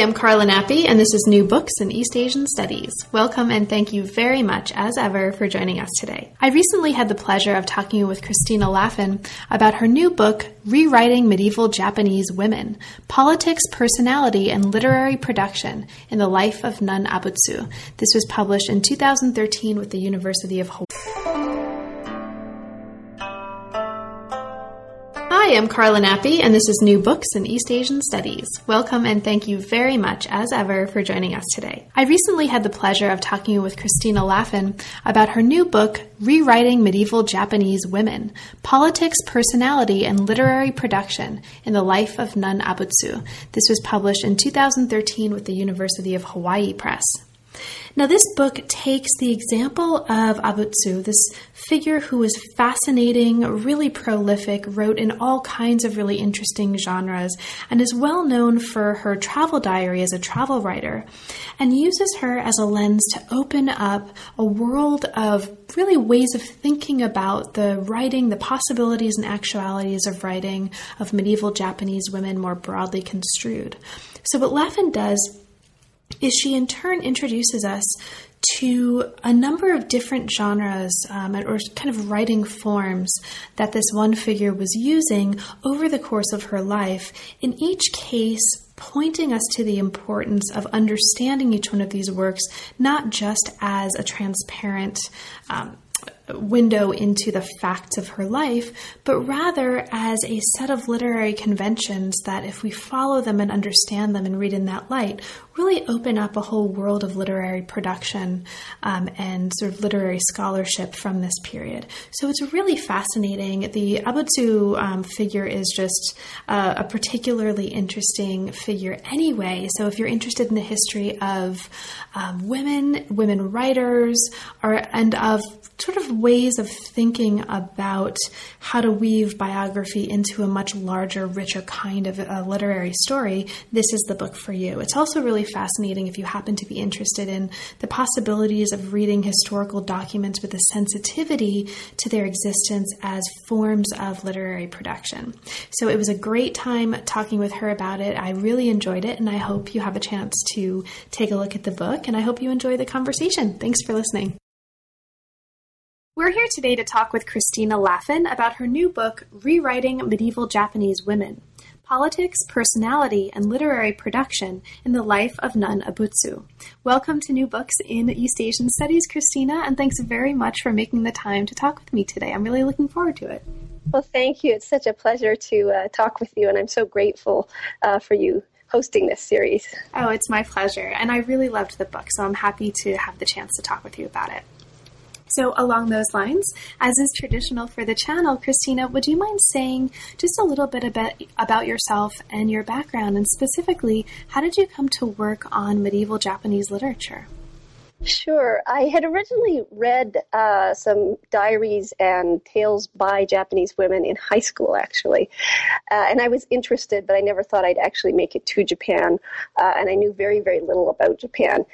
I'm Carla Nappi, and this is New Books in East Asian Studies. Welcome and thank you very much, as ever, for joining us today. I recently had the pleasure of talking with Christina Laffin about her new book, Rewriting Medieval Japanese Women Politics, Personality, and Literary Production in the Life of Nun Abutsu. This was published in 2013 with the University of Hawaii. Hi, I'm Carla Nappi, and this is New Books in East Asian Studies. Welcome and thank you very much, as ever, for joining us today. I recently had the pleasure of talking with Christina Laffin about her new book, Rewriting Medieval Japanese Women Politics, Personality, and Literary Production in the Life of Nun Abutsu. This was published in 2013 with the University of Hawaii Press. Now, this book takes the example of Abutsu, this figure who was fascinating, really prolific, wrote in all kinds of really interesting genres, and is well known for her travel diary as a travel writer, and uses her as a lens to open up a world of really ways of thinking about the writing, the possibilities and actualities of writing of medieval Japanese women more broadly construed. So, what Laffin does is she in turn introduces us to a number of different genres um, or kind of writing forms that this one figure was using over the course of her life, in each case, pointing us to the importance of understanding each one of these works, not just as a transparent um, window into the facts of her life, but rather as a set of literary conventions that, if we follow them and understand them and read in that light, really open up a whole world of literary production um, and sort of literary scholarship from this period. So it's really fascinating. The Abutsu um, figure is just uh, a particularly interesting figure anyway. So if you're interested in the history of um, women, women writers, or and of sort of ways of thinking about how to weave biography into a much larger, richer kind of a literary story, this is the book for you. It's also really fascinating if you happen to be interested in the possibilities of reading historical documents with a sensitivity to their existence as forms of literary production. So it was a great time talking with her about it. I really enjoyed it, and I hope you have a chance to take a look at the book, and I hope you enjoy the conversation. Thanks for listening. We're here today to talk with Christina Laffin about her new book, Rewriting Medieval Japanese Women Politics, Personality, and Literary Production in the Life of Nun Abutsu. Welcome to New Books in East Asian Studies, Christina, and thanks very much for making the time to talk with me today. I'm really looking forward to it. Well, thank you. It's such a pleasure to uh, talk with you, and I'm so grateful uh, for you hosting this series. Oh, it's my pleasure. And I really loved the book, so I'm happy to have the chance to talk with you about it. So, along those lines, as is traditional for the channel, Christina, would you mind saying just a little bit about, yourself and your background, and specifically, how did you come to work on medieval Japanese literature? Sure. I had originally read uh, some diaries and tales by Japanese women in high school, actually. Uh, and I was interested, but I never thought I'd actually make it to Japan. Uh, and I knew very, very little about Japan.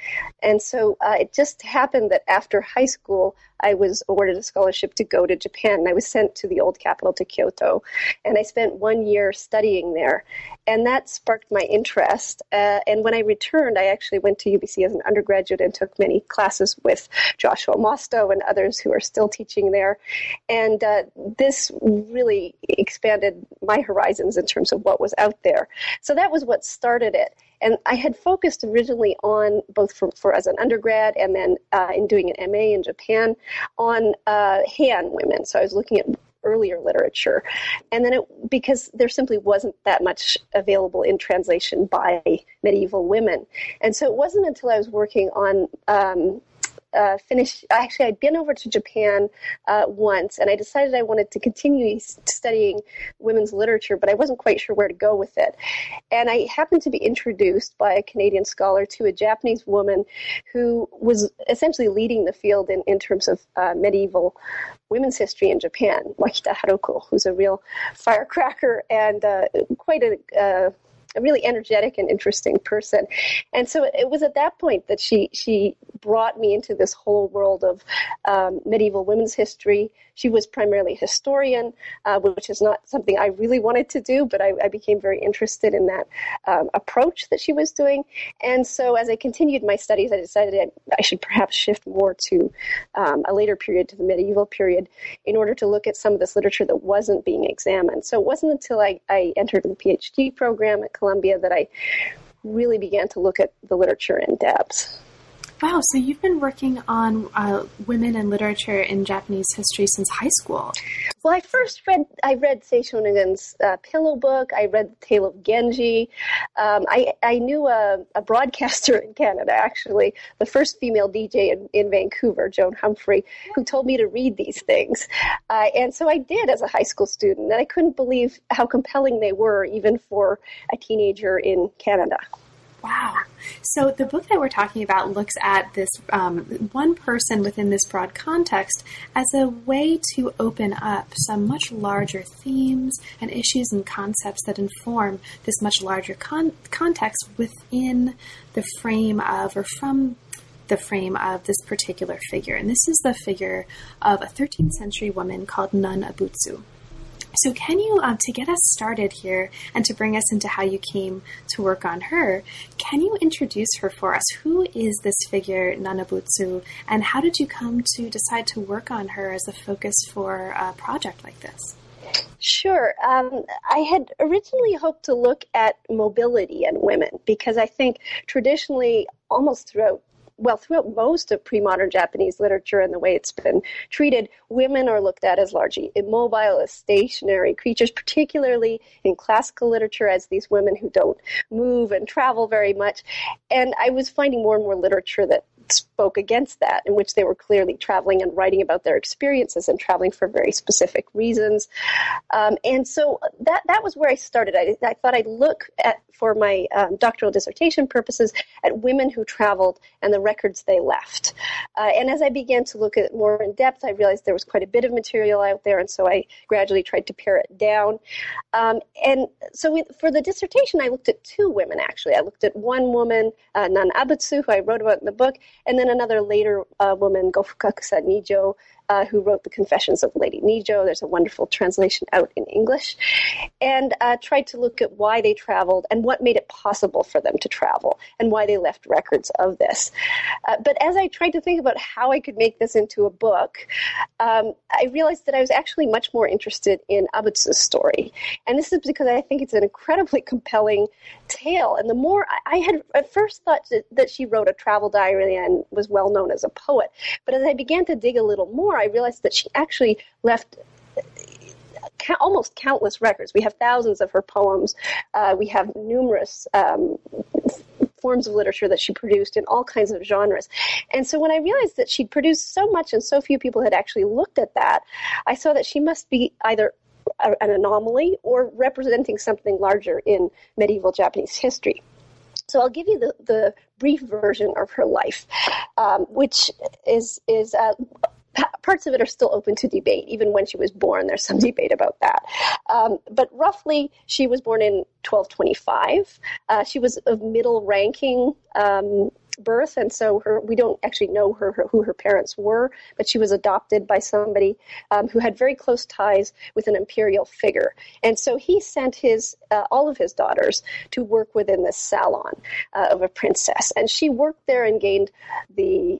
And so uh, it just happened that after high school, I was awarded a scholarship to go to Japan. And I was sent to the old capital, to Kyoto. And I spent one year studying there. And that sparked my interest. Uh, and when I returned, I actually went to UBC as an undergraduate and took many classes with Joshua Mostow and others who are still teaching there. And uh, this really expanded my horizons in terms of what was out there. So that was what started it. And I had focused originally on both for, for as an undergrad and then uh, in doing an MA in Japan on uh, Heian women. So I was looking at earlier literature. And then it, because there simply wasn't that much available in translation by medieval women. And so it wasn't until I was working on um, uh, finish. Actually, I'd been over to Japan uh, once, and I decided I wanted to continue studying women's literature, but I wasn't quite sure where to go with it. And I happened to be introduced by a Canadian scholar to a Japanese woman who was essentially leading the field in, in terms of uh, medieval women's history in Japan, Wakita Haruko, who's a real firecracker and uh, quite a uh, a really energetic and interesting person. And so it was at that point that she she brought me into this whole world of um, medieval women's history. She was primarily a historian, uh, which is not something I really wanted to do, but I, I became very interested in that um, approach that she was doing. And so as I continued my studies, I decided I, should perhaps shift more to um, a later period, to the medieval period, in order to look at some of this literature that wasn't being examined. So it wasn't until I, I entered the PhD program at Columbia that I really began to look at the literature in depth. Wow, so you've been working on uh, women and literature in Japanese history since high school. Well, I first read I read Sei Shonagon's uh, Pillow Book. I read The Tale of Genji. Um, I I knew a, a, broadcaster in Canada, actually, the first female DJ in, in Vancouver, Joan Humphrey, who told me to read these things, uh, and so I did as a high school student, and I couldn't believe how compelling they were, even for a teenager in Canada. Wow. So the book that we're talking about looks at this um, one person within this broad context as a way to open up some much larger themes and issues and concepts that inform this much larger con- context within the frame of or from the frame of this particular figure. And this is the figure of a 13th century woman called Nun Abutsu. So, can you, um, to get us started here and to bring us into how you came to work on her, can you introduce her for us? Who is this figure, Nun Abutsu, and how did you come to decide to work on her as a focus for a project like this? Sure. Um, I had originally hoped to look at mobility and women because I think traditionally, almost throughout well, throughout most of pre-modern Japanese literature and the way it's been treated, women are looked at as largely immobile, as stationary creatures, particularly in classical literature as these women who don't move and travel very much. And I was finding more and more literature that spoke against that, in which they were clearly traveling and writing about their experiences and traveling for very specific reasons. Um, and so that that was where I started. I, I thought I'd look at for my um, doctoral dissertation purposes at women who traveled and the records they left. Uh, and as I began to look at it more in depth, I realized there was quite a bit of material out there, and so I gradually tried to pare it down. Um, and so we, for the dissertation, I looked at two women actually. I looked at one woman, uh, Nun Abutsu, who I wrote about in the book, and then another later uh, woman, Gofukakusa Nijo, uh, who wrote the Confessions of Lady Nijo. There's a wonderful translation out in English, and uh, tried to look at why they traveled and what made it possible for them to travel and why they left records of this. Uh, but as I tried to think about how I could make this into a book, um, I realized that I was actually much more interested in Abutsu's story, and this is because I think it's an incredibly compelling tale. And the more I, I had at first thought that, that she wrote a travel diary and was well known as a poet, but as I began to dig a little more I realized that she actually left almost countless records. We have thousands of her poems. Uh, we have numerous um, forms of literature that she produced in all kinds of genres. And so when I realized that she'd produced so much and so few people had actually looked at that, I saw that she must be either an anomaly or representing something larger in medieval Japanese history. So I'll give you the, the brief version of her life, um, which is is uh, parts of it are still open to debate. Even when she was born, there's some debate about that. Um, but roughly, she was born in 1225. Uh, she was of middle ranking. Um, birth, and so her, we don't actually know her, her, who her parents were, but she was adopted by somebody um, who had very close ties with an imperial figure, and so he sent his uh, all of his daughters to work within the salon uh, of a princess, and she worked there and gained the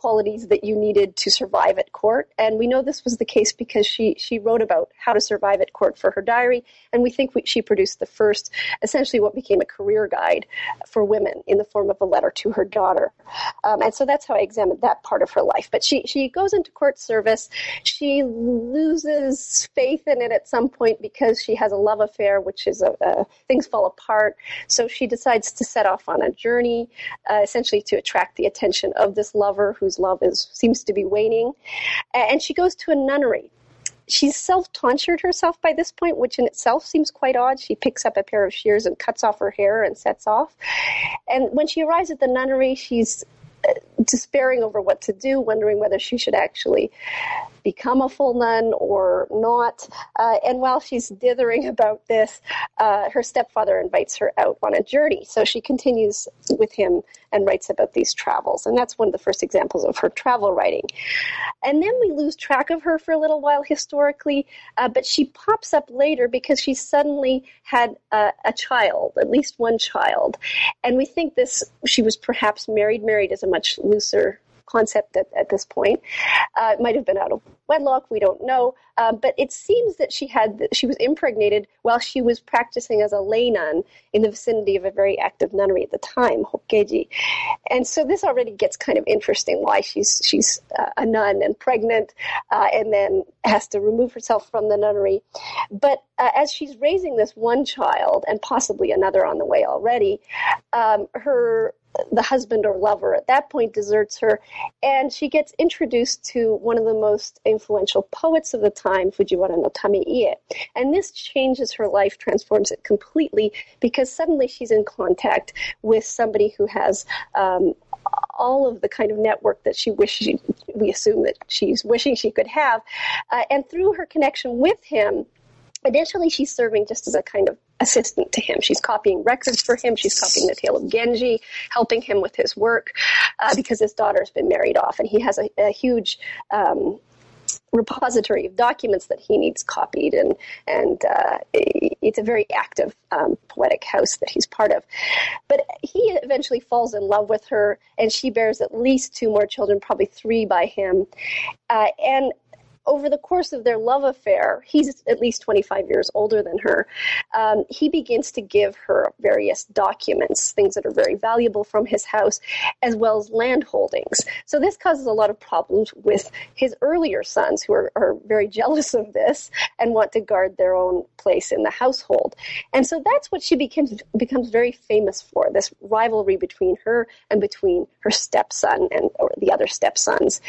qualities that you needed to survive at court. And we know this was the case because she, she wrote about how to survive at court for her diary. And we think we, she produced the first, essentially what became a career guide for women in the form of a letter to her daughter. Um, and so that's how I examined that part of her life. But she, she goes into court service. She loses faith in it at some point because she has a love affair, which is a, a things fall apart. So she decides to set off on a journey, uh, essentially to attract the attention of this lover whose love is seems to be waning. And she goes to a nunnery she's self tonsured herself by this point, which in itself seems quite odd. She picks up a pair of shears and cuts off her hair and sets off. And when she arrives at the nunnery, she's uh, despairing over what to do, wondering whether she should actually become a full nun or not. Uh, and while she's dithering about this, uh, her stepfather invites her out on a journey. So she continues with him and writes about these travels. And that's one of the first examples of her travel writing. And then we lose track of her for a little while historically, uh, but she pops up later because she suddenly had a child, at least one child. And we think this, she was perhaps married. Married is a much looser concept at, at this point. Uh, it might have been out of wedlock, we don't know. Um, but it seems that she had she was impregnated while she was practicing as a lay nun in the vicinity of a very active nunnery at the time, Hokkeji. And so this already gets kind of interesting why she's she's uh, a nun and pregnant uh, and then has to remove herself from the nunnery. But uh, as she's raising this one child and possibly another on the way already, um, her the husband or lover at that point deserts her, and she gets introduced to one of the most influential poets of the time, Fujiwara no Tame-ie. And this changes her life, transforms it completely, because suddenly she's in contact with somebody who has um, all of the kind of network that she wishes she, we assume that she's wishing she could have. Uh, and through her connection with him, Initially, she's serving just as a kind of assistant to him. She's copying records for him. She's copying the tale of Genji, helping him with his work uh, because his daughter's been married off, and he has a, a huge um, repository of documents that he needs copied, and and uh, it's a very active um, poetic house that he's part of. But he eventually falls in love with her, and she bears at least two more children, probably three by him, uh, and over the course of their love affair, he's at least 25 years older than her, um, he begins to give her various documents, things that are very valuable from his house, as well as land holdings. So this causes a lot of problems with his earlier sons who are, are very jealous of this and want to guard their own place in the household. And so that's what she becomes, becomes very famous for, this rivalry between her and between her stepson and or the other stepsons.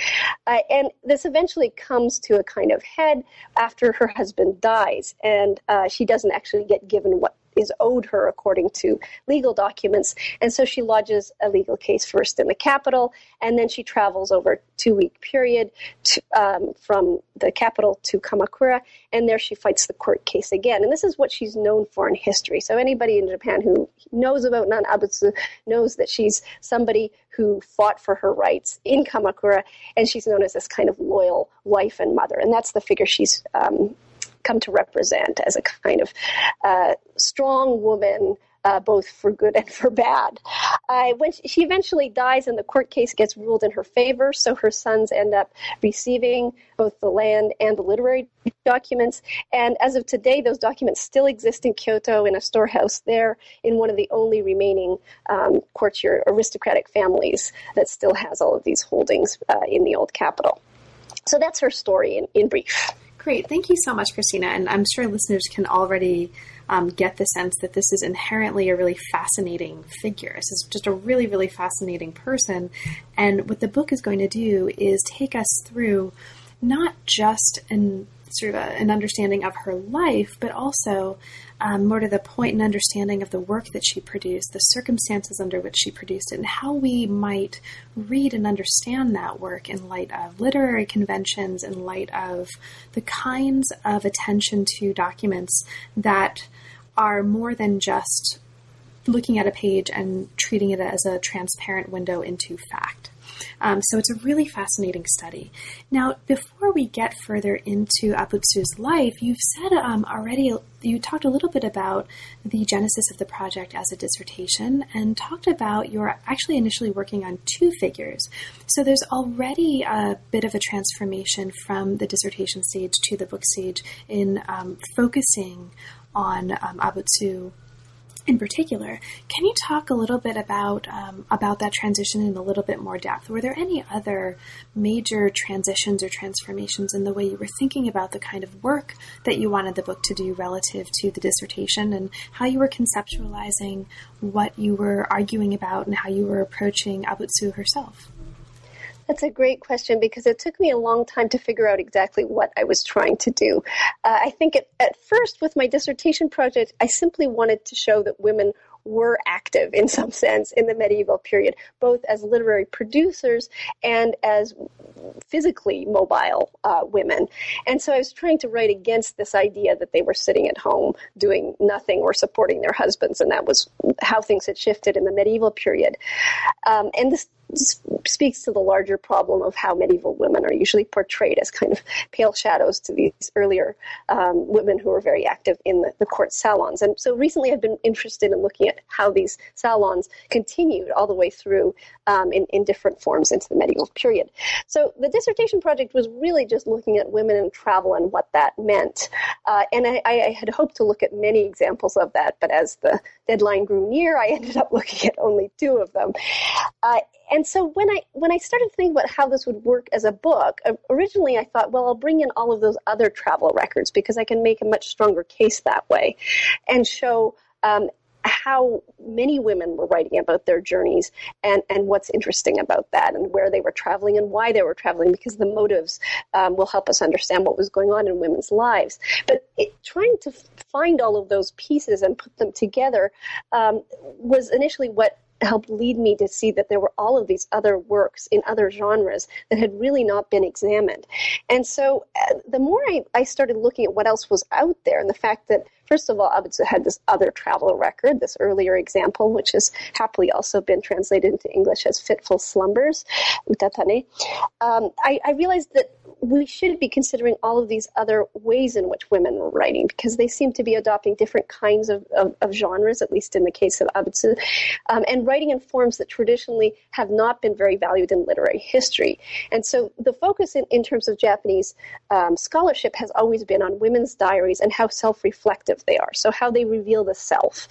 Uh, and this eventually comes to a kind of head after her husband dies, and uh, she doesn't actually get given what is owed her according to legal documents. And so she lodges a legal case first in the capital, and then she travels over a two week period to, um, from the capital to Kamakura, and there she fights the court case again. And this is what she's known for in history. So anybody in Japan who knows about Nun Abutsu knows that she's somebody who fought for her rights in Kamakura, and she's known as this kind of loyal wife and mother. And that's the figure she's um, come to represent as a kind of uh, strong woman. Uh, both for good and for bad. Uh, when she eventually dies and the court case gets ruled in her favor, so her sons end up receiving both the land and the literary documents. And as of today, those documents still exist in Kyoto in a storehouse there in one of the only remaining um, courtier aristocratic families that still has all of these holdings uh, in the old capital. So that's her story in, in brief. Great. Thank you so much, Christina. And I'm sure listeners can already um, get the sense that this is inherently a really fascinating figure. This is just a really, really fascinating person. And what the book is going to do is take us through not just an sort of a, an understanding of her life, but also um, more to the point, an understanding of the work that she produced, the circumstances under which she produced it, and how we might read and understand that work in light of literary conventions, in light of the kinds of attention to documents that are more than just looking at a page and treating it as a transparent window into fact. Um, so it's a really fascinating study. Now, before we get further into Abutsu's life, you've said um, already, you talked a little bit about the genesis of the project as a dissertation and talked about you're actually initially working on two figures. So there's already a bit of a transformation from the dissertation stage to the book stage in um, focusing on um, Abutsu in particular. Can you talk a little bit about um, about that transition in a little bit more depth? Were there any other major transitions or transformations in the way you were thinking about the kind of work that you wanted the book to do relative to the dissertation, and how you were conceptualizing what you were arguing about and how you were approaching Abutsu herself? That's a great question because it took me a long time to figure out exactly what I was trying to do. Uh, I think at, at first, with my dissertation project, I simply wanted to show that women were active in some sense in the medieval period, both as literary producers and as physically mobile uh, women. And so I was trying to write against this idea that they were sitting at home doing nothing or supporting their husbands, and that was how things had shifted in the medieval period. Um, and this speaks to the larger problem of how medieval women are usually portrayed as kind of pale shadows to these earlier um, women who were very active in the, the, court salons. And so recently I've been interested in looking at how these salons continued all the way through um, in, in different forms into the medieval period. So the dissertation project was really just looking at women in travel and what that meant. Uh, and I, I, had hoped to look at many examples of that, but as the deadline grew near, I ended up looking at only two of them. Uh, and so when I when I started thinking about how this would work as a book, originally I thought, well, I'll bring in all of those other travel records because I can make a much stronger case that way, and show. Um, how many women were writing about their journeys and, and what's interesting about that and where they were traveling and why they were traveling because the motives um, will help us understand what was going on in women's lives. But it, trying to find all of those pieces and put them together um, was initially what helped lead me to see that there were all of these other works in other genres that had really not been examined. And so uh, the more I, I started looking at what else was out there and the fact that First of all, Abutsu had this other travel record, this earlier example, which has happily also been translated into English as Fitful Slumbers, Utatane. Um, I, I realized that we should be considering all of these other ways in which women were writing because they seem to be adopting different kinds of, of, of genres, at least in the case of Abutsu, um, and writing in forms that traditionally have not been very valued in literary history. And so the focus in, in terms of Japanese um, scholarship has always been on women's diaries and how self reflective they are, so how they reveal the self.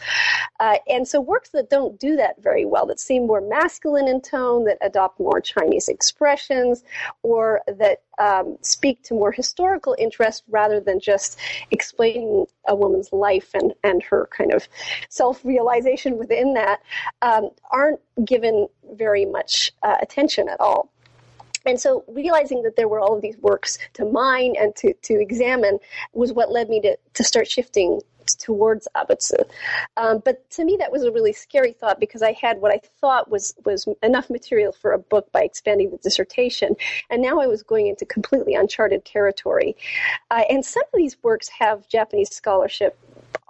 Uh, and so works that don't do that very well, that seem more masculine in tone, that adopt more Chinese expressions, or that um, speak to more historical interest rather than just explaining a woman's life and, and her kind of self realization within that, um, aren't given very much uh, attention at all. And so realizing that there were all of these works to mine and to, to examine was what led me to, to start shifting towards Abutsu. Um, but to me, that was a really scary thought because I had what I thought was was enough material for a book by expanding the dissertation, and now I was going into completely uncharted territory. Uh, and some of these works have Japanese scholarship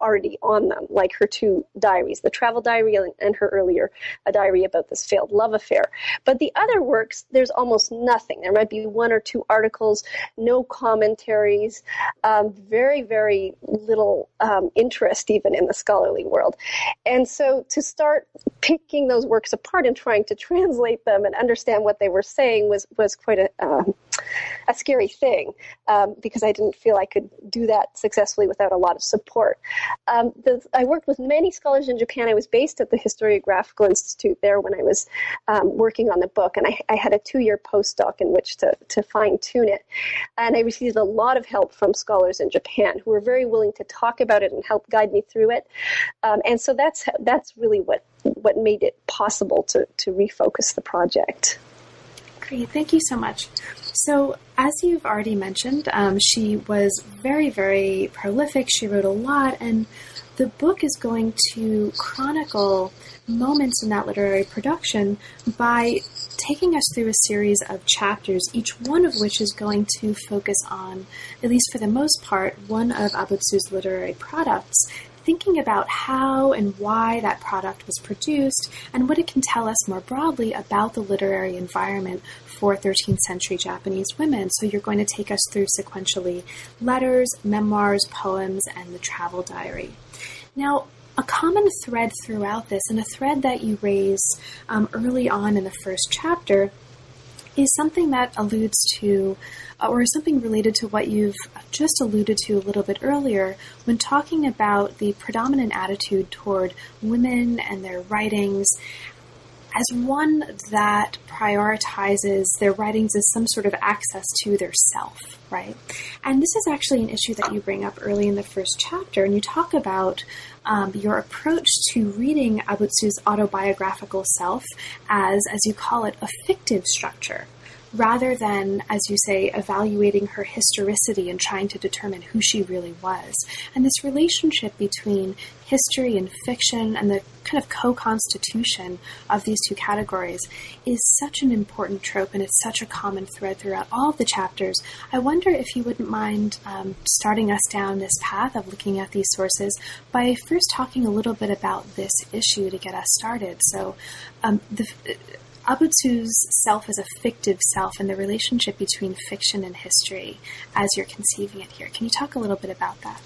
already on them, like her two diaries, the travel diary and her earlier a diary about this failed love affair. But the other works, there's almost nothing. There might be one or two articles, no commentaries, um, very, very little um, interest even in the scholarly world. And so to start picking those works apart and trying to translate them and understand what they were saying was, was quite a, um, a scary thing um, because I didn't feel I could do that successfully without a lot of support. Um, the, I worked with many scholars in Japan. I was based at the Historiographical Institute there when I was um, working on the book, and I, I had a two-year postdoc in which to, to fine-tune it. And I received a lot of help from scholars in Japan who were very willing to talk about it and help guide me through it. Um, and so that's that's really what what made it possible to to refocus the project. Great, thank you so much. So, as you've already mentioned, um, she was very, very prolific. She wrote a lot, and the book is going to chronicle moments in that literary production by taking us through a series of chapters, each one of which is going to focus on, at least for the most part, one of Abutsu's literary products thinking about how and why that product was produced and what it can tell us more broadly about the literary environment for 13th century Japanese women. So you're going to take us through sequentially letters, memoirs, poems, and the travel diary. Now, a common thread throughout this, and a thread that you raise um, early on in the first chapter, is something that alludes to, uh, or something related to what you've just alluded to a little bit earlier when talking about the predominant attitude toward women and their writings as one that prioritizes their writings as some sort of access to their self, right? And this is actually an issue that you bring up early in the first chapter, and you talk about um, your approach to reading Abutsu's autobiographical self as, as you call it, a fictive structure rather than, as you say, evaluating her historicity and trying to determine who she really was. And this relationship between history and fiction and the kind of co constitution of these two categories is such an important trope and it's such a common thread throughout all of the chapters. I wonder if you wouldn't mind um, starting us down this path of looking at these sources by first talking a little bit about this issue to get us started. So, um, the Abutsu's self as a fictive self and the relationship between fiction and history as you're conceiving it here. Can you talk a little bit about that?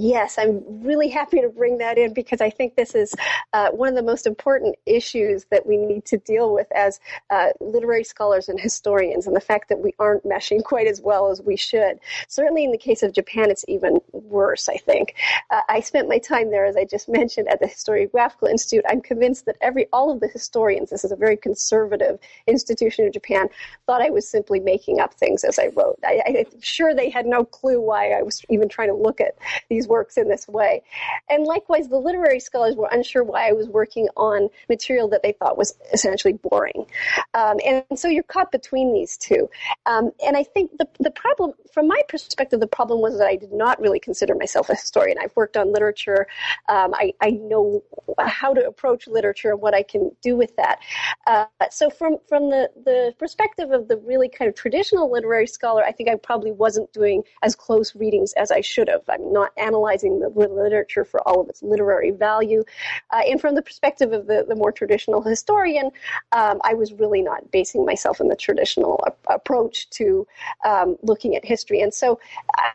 Yes, I'm really happy to bring that in because I think this is uh, one of the most important issues that we need to deal with as uh, literary scholars and historians, and the fact that we aren't meshing quite as well as we should. Certainly, in the case of Japan, it's even worse, I think. Uh, I spent my time there, as I just mentioned, at the Historiographical Institute. I'm convinced that every all of the historians, this is a very conservative institution in Japan, thought I was simply making up things as I wrote. I, I'm sure they had no clue why I was even trying to look at these works in this way. And likewise, the literary scholars were unsure why I was working on material that they thought was essentially boring. Um, and, so you're caught between these two. Um, and I think the, the problem, from my perspective, the problem was that I did not really consider myself a historian. I've worked on literature. Um, I, I, know how to approach literature and what I can do with that. Uh, so from, from the, the perspective of the really kind of traditional literary scholar, I think I probably wasn't doing as close readings as I should have. I'm not analyzing analyzing the literature for all of its literary value. Uh, and from the perspective of the, the more traditional historian, um, I was really not basing myself in the traditional a- approach to um, looking at history. And so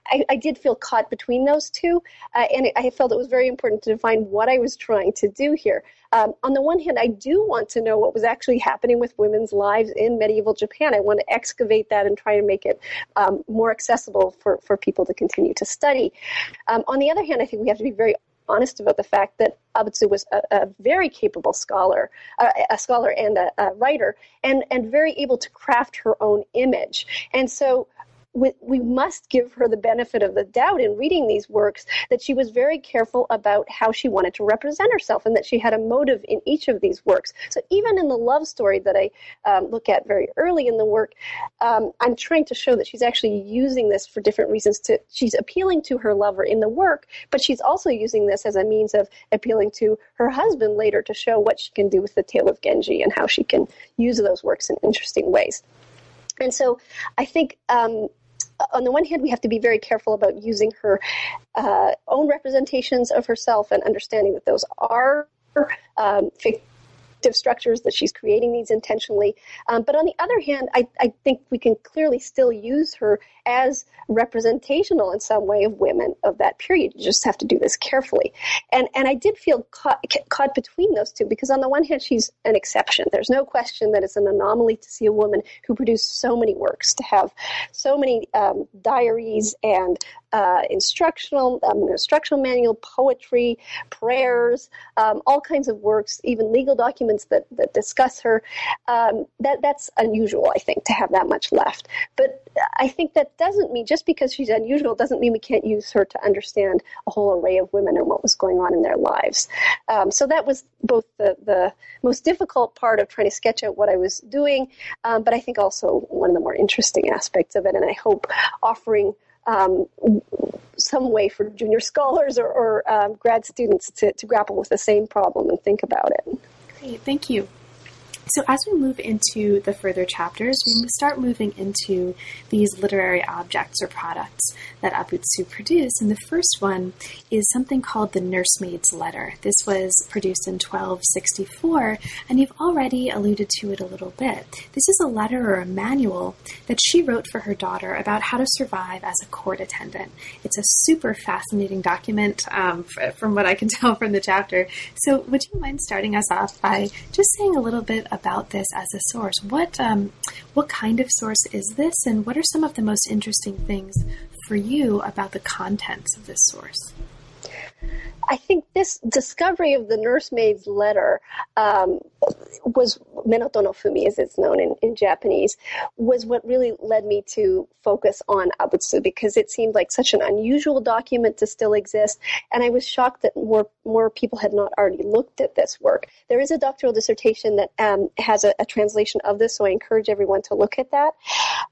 I, I, did feel caught between those two. Uh, and I felt it was very important to define what I was trying to do here. Um, on the one hand, I do want to know what was actually happening with women's lives in medieval Japan. I want to excavate that and try to make it um, more accessible for, for people to continue to study. Um, on the other hand, I think we have to be very honest about the fact that Abutsu was a, a very capable scholar, uh, a scholar and a, a, writer, and, and very able to craft her own image. And so we, we must give her the benefit of the doubt in reading these works that she was very careful about how she wanted to represent herself and that she had a motive in each of these works. So even in the love story that I um, look at very early in the work, um, I'm trying to show that she's actually using this for different reasons. To she's appealing to her lover in the work, but she's also using this as a means of appealing to her husband later to show what she can do with the tale of Genji and how she can use those works in interesting ways. And so I think um, on the one hand, we have to be very careful about using her uh, own representations of herself and understanding that those are um, structures that she's creating these intentionally. Um, but on the other hand, I, I, think we can clearly still use her as representational in some way of women of that period. You just have to do this carefully. And and I did feel caught, caught between those two because on the one hand, she's an exception. There's no question that it's an anomaly to see a woman who produced so many works, to have so many um, diaries and uh, instructional, um, instructional manual, poetry, prayers, um, all kinds of works, even legal documents that, that discuss her. Um, that that's unusual, I think, to have that much left. But I think that doesn't mean just because she's unusual doesn't mean we can't use her to understand a whole array of women and what was going on in their lives. Um, so that was both the the most difficult part of trying to sketch out what I was doing, um, but I think also one of the more interesting aspects of it. And I hope offering um, some way for junior scholars or, or um, grad students to, to grapple with the same problem and think about it. Great, thank you. So, as we move into the further chapters, we start moving into these literary objects or products that Abutsu produced. And the first one is something called the Nursemaid's Letter. This was produced in 1264, and you've already alluded to it a little bit. This is a letter or a manual that she wrote for her daughter about how to survive as a court attendant. It's a super fascinating document um, from what I can tell from the chapter. So, would you mind starting us off by just saying a little bit about this as a source. What um, what kind of source is this, and what are some of the most interesting things for you about the contents of this source? I think this discovery of the nursemaid's letter um, was Menoto no Fumi, as it's known in, in Japanese, was what really led me to focus on Abutsu because it seemed like such an unusual document to still exist, and I was shocked that more more people had not already looked at this work. There is a doctoral dissertation that um, has a, a, translation of this, so I encourage everyone to look at that.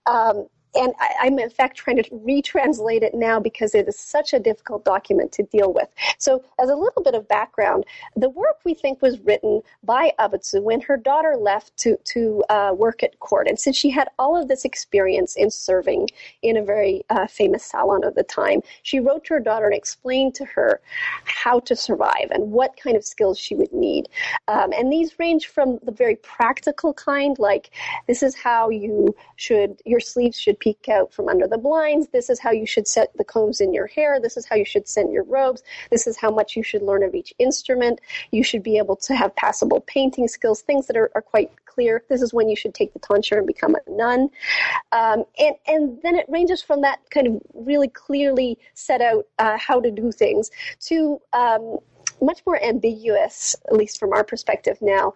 Um, and I, am in fact trying to retranslate it now because it is such a difficult document to deal with. So, as a little bit of background, the work we think was written by Abutsu when her daughter left to to uh, work at court, and since she had all of this experience in serving in a very uh, famous salon of the time, she wrote to her daughter and explained to her how to survive and what kind of skills she would need. Um, and these range from the very practical kind, like this is how you should your sleeves should peek out from under the blinds. This is how you should set the combs in your hair. This is how you should scent your robes. This is how much you should learn of each instrument. You should be able to have passable painting skills, things that are, are quite clear. This is when you should take the tonsure and become a nun. Um, and, and then it ranges from that kind of really clearly set out uh, how to do things to um, much more ambiguous, at least from our perspective now,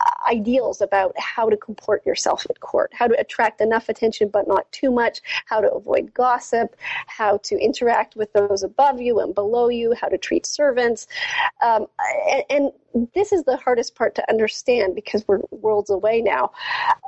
uh, ideals about how to comport yourself at court, how to attract enough attention but not too much, how to avoid gossip, how to interact with those above you and below you, how to treat servants. Um, and, and this is the hardest part to understand because we're worlds away now.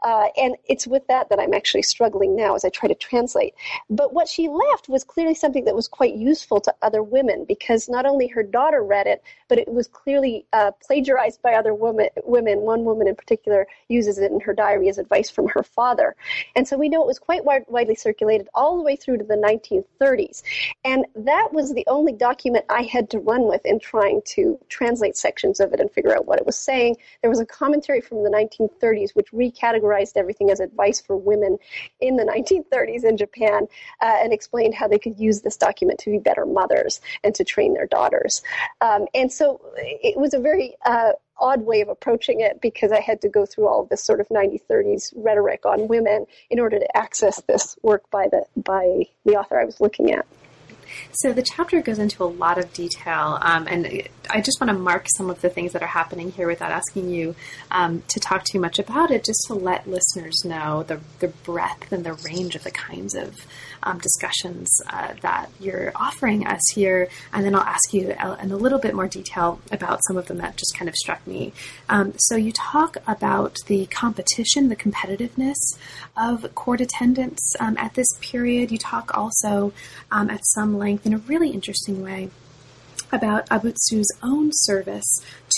Uh, and it's with that that I'm actually struggling now as I try to translate. But what she left was clearly something that was quite useful to other women because not only her daughter read it, but it was clearly uh, plagiarized by other women, women. One woman in particular uses it in her diary as advice from her father. And so we know it was quite wide, widely circulated all the way through to the 1930s. And that was the only document I had to run with in trying to translate sections of it and figure out what it was saying. There was a commentary from the 1930s which recategorized everything as advice for women in the 1930s in Japan uh, and explained how they could use this document to be better mothers and to train their daughters. Um, and so it was a very uh, odd way of approaching it because I had to go through all this sort of 1930s rhetoric on women in order to access this work by the by the author I was looking at. So the chapter goes into a lot of detail, um, and I just want to mark some of the things that are happening here without asking you um, to talk too much about it, just to let listeners know the, the breadth and the range of the kinds of um, discussions uh, that you're offering us here. And then I'll ask you in a little bit more detail about some of them that just kind of struck me. Um, so you talk about the competition, the competitiveness of court attendance um, at this period. You talk also um, at some length in a really interesting way about Abutsu's own service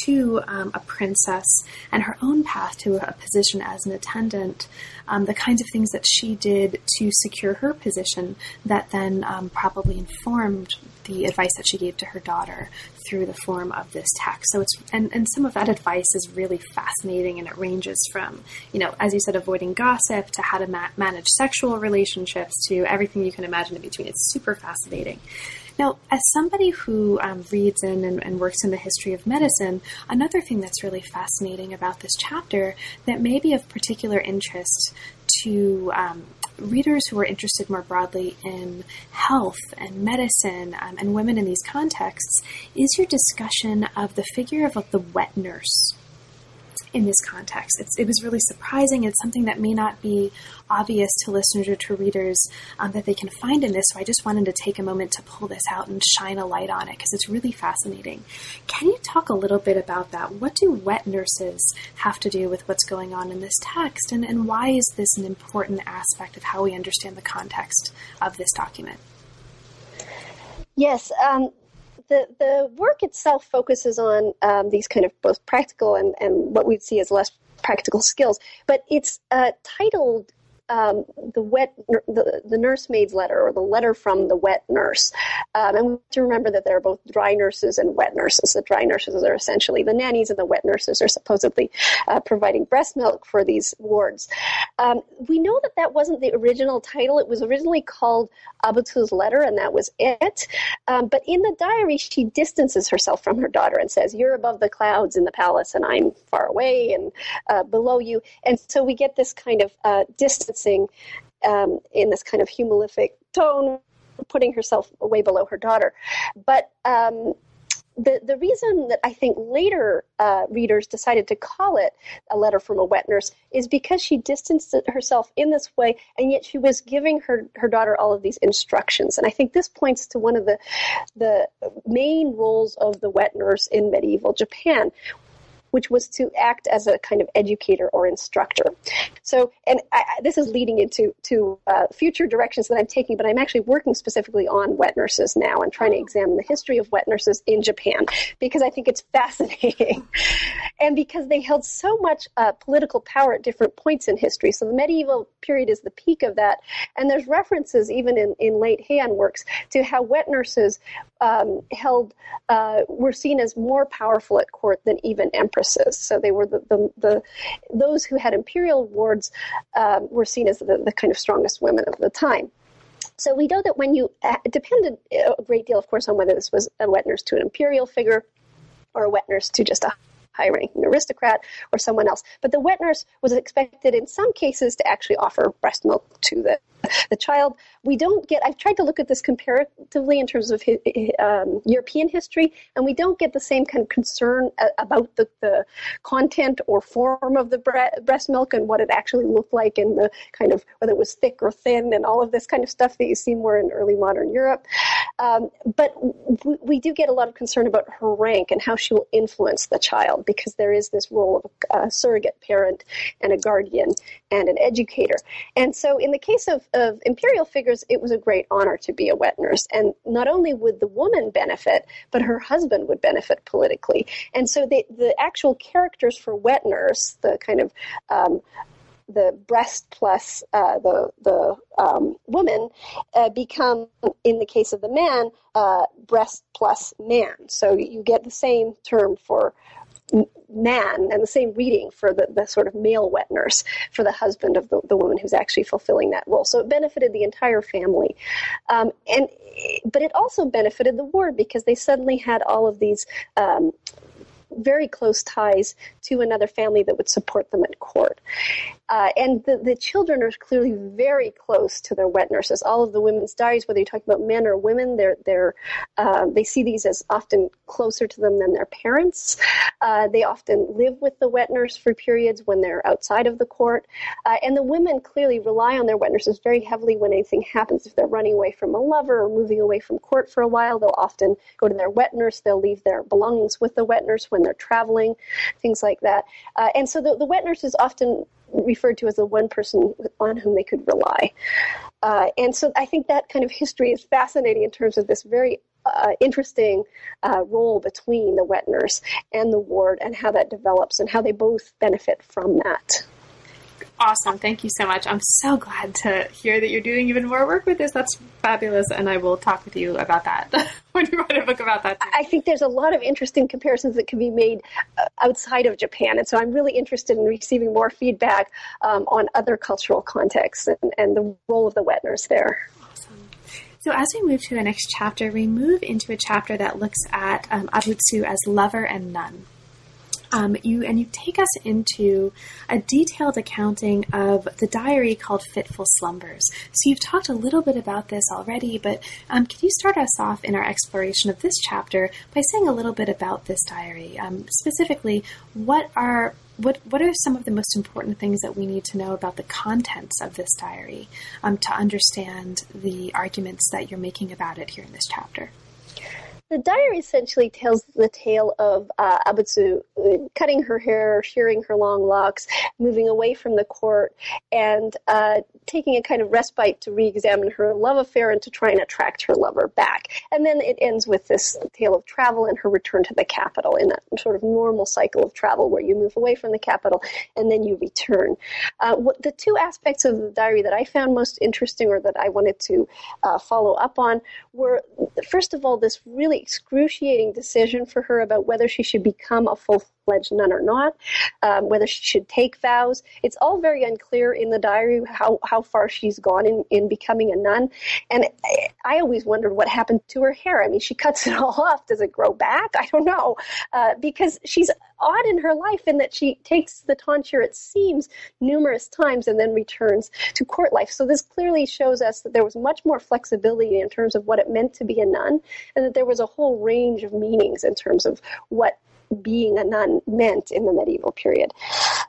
to um, a princess and her own path to a position as an attendant, um, the kinds of things that she did to secure her position that then um, probably informed the advice that she gave to her daughter through the form of this text. So it's and, and some of that advice is really fascinating and it ranges from, you know, as you said, avoiding gossip to how to ma- manage sexual relationships to everything you can imagine in between. It's super fascinating. Now, as somebody who um, reads in and, and, works in the history of medicine, another thing that's really fascinating about this chapter that may be of particular interest to um, readers who are interested more broadly in health and medicine um, and women in these contexts is your discussion of the figure of like, the wet nurse in this context. It's, it was really surprising. It's something that may not be obvious to listeners or to readers um, that they can find in this. So I just wanted to take a moment to pull this out and shine a light on it because it's really fascinating. Can you talk a little bit about that? What do wet nurses have to do with what's going on in this text? And, and why is this an important aspect of how we understand the context of this document? Yes, um, the, the work itself focuses on um, these kind of both practical and, and what we'd see as less practical skills. But it's uh, titled um, the wet the, the nursemaid's letter or the letter from the wet nurse. Um, and we have to remember that there are both dry nurses and wet nurses. The dry nurses are essentially the nannies, and the wet nurses are supposedly uh, providing breast milk for these wards. Um, we know that that wasn't the original title. It was originally called Abutsu's letter, and that was it. Um, but in the diary, she distances herself from her daughter and says, "You're above the clouds in the palace, and I'm far away and uh, below you." And so we get this kind of uh, distance um, in this kind of humilific tone, putting herself way below her daughter. But um, the, the reason that I think later uh, readers decided to call it a letter from a wet nurse is because she distanced herself in this way, and yet she was giving her, her daughter all of these instructions. And I think this points to one of the the main roles of the wet nurse in medieval Japan, which was to act as a kind of educator or instructor. So, and I, this is leading into to uh, future directions that I'm taking, but I'm actually working specifically on wet nurses now and trying to examine the history of wet nurses in Japan because I think it's fascinating. and because they held so much uh, political power at different points in history. So the medieval period is the peak of that. And there's references even in, in late Heian works to how wet nurses um, held uh, were seen as more powerful at court than even empresses. So they were the, the, the those who had imperial wards um, were seen as the, the kind of strongest women of the time. So we know that when you uh, it depended a great deal, of course, on whether this was a wet nurse to an imperial figure or a wet nurse to just a high ranking aristocrat or someone else. But the wet nurse was expected in some cases to actually offer breast milk to the the child. We don't get, I've tried to look at this comparatively in terms of um, European history, and we don't get the same kind of concern about the, the content or form of the bre- breast milk and what it actually looked like and the kind of whether it was thick or thin and all of this kind of stuff that you see more in early modern Europe. Um, but we, we, do get a lot of concern about her rank and how she will influence the child because there is this role of a, a surrogate parent and a guardian and an educator. And so in the case of of imperial figures, it was a great honor to be a wet nurse. And not only would the woman benefit, but her husband would benefit politically. And so the, the actual characters for wet nurse, the kind of um, the breast plus uh, the the um, woman uh, become, in the case of the man, uh, breast plus man. So you get the same term for man and the same reading for the, the sort of male wet nurse for the husband of the, the woman who's actually fulfilling that role. So it benefited the entire family. Um, and but it also benefited the ward because they suddenly had all of these um, very close ties to another family that would support them at court. Uh, and the, the children are clearly very close to their wet nurses. All of the women's diaries, whether you're talking about men or women, they're, they're, uh, they see these as often closer to them than their parents. Uh, they often live with the wet nurse for periods when they're outside of the court. Uh, and the women clearly rely on their wet nurses very heavily when anything happens. If they're running away from a lover or moving away from court for a while, they'll often go to their wet nurse. They'll leave their belongings with the wet nurse when they're traveling, things like that. Uh, and so the, the wet nurse is often referred to as the one person on whom they could rely. Uh, and so I think that kind of history is fascinating in terms of this very uh, interesting uh, role between the wet nurse and the ward and how that develops and how they both benefit from that awesome. Thank you so much. I'm so glad to hear that you're doing even more work with this. That's fabulous. And I will talk with you about that when you write a book about that. Too. I think there's a lot of interesting comparisons that can be made uh, outside of Japan. And so I'm really interested in receiving more feedback um, on other cultural contexts and, and the role of the wet nurse there. Awesome. So, as we move to the next chapter, we move into a chapter that looks at um, Abutsu as lover and nun. Um, you and you take us into a detailed accounting of the diary called Fitful Slumbers. So you've talked a little bit about this already, but um, can you start us off in our exploration of this chapter by saying a little bit about this diary? Um, specifically, what are what what are some of the most important things that we need to know about the contents of this diary um, to understand the arguments that you're making about it here in this chapter? The diary essentially tells the tale of uh, Abutsu uh, cutting her hair, shearing her long locks, moving away from the court, and uh, taking a kind of respite to re-examine her love affair and to try and attract her lover back. And then it ends with this tale of travel and her return to the capital in that sort of normal cycle of travel where you move away from the capital and then you return. Uh, what, the two aspects of the diary that I found most interesting or that I wanted to uh, follow up on were, first of all, this really excruciating decision for her about whether she should become a full fledged nun or not, um, whether she should take vows. It's all very unclear in the diary how, how far she's gone in, in becoming a nun. And I, I always wondered what happened to her hair. I mean, she cuts it all off. Does it grow back? I don't know. Uh, because she's odd in her life in that she takes the tonsure, it seems, numerous times and then returns to court life. So this clearly shows us that there was much more flexibility in terms of what it meant to be a nun and that there was a whole range of meanings in terms of what being a nun meant in the medieval period.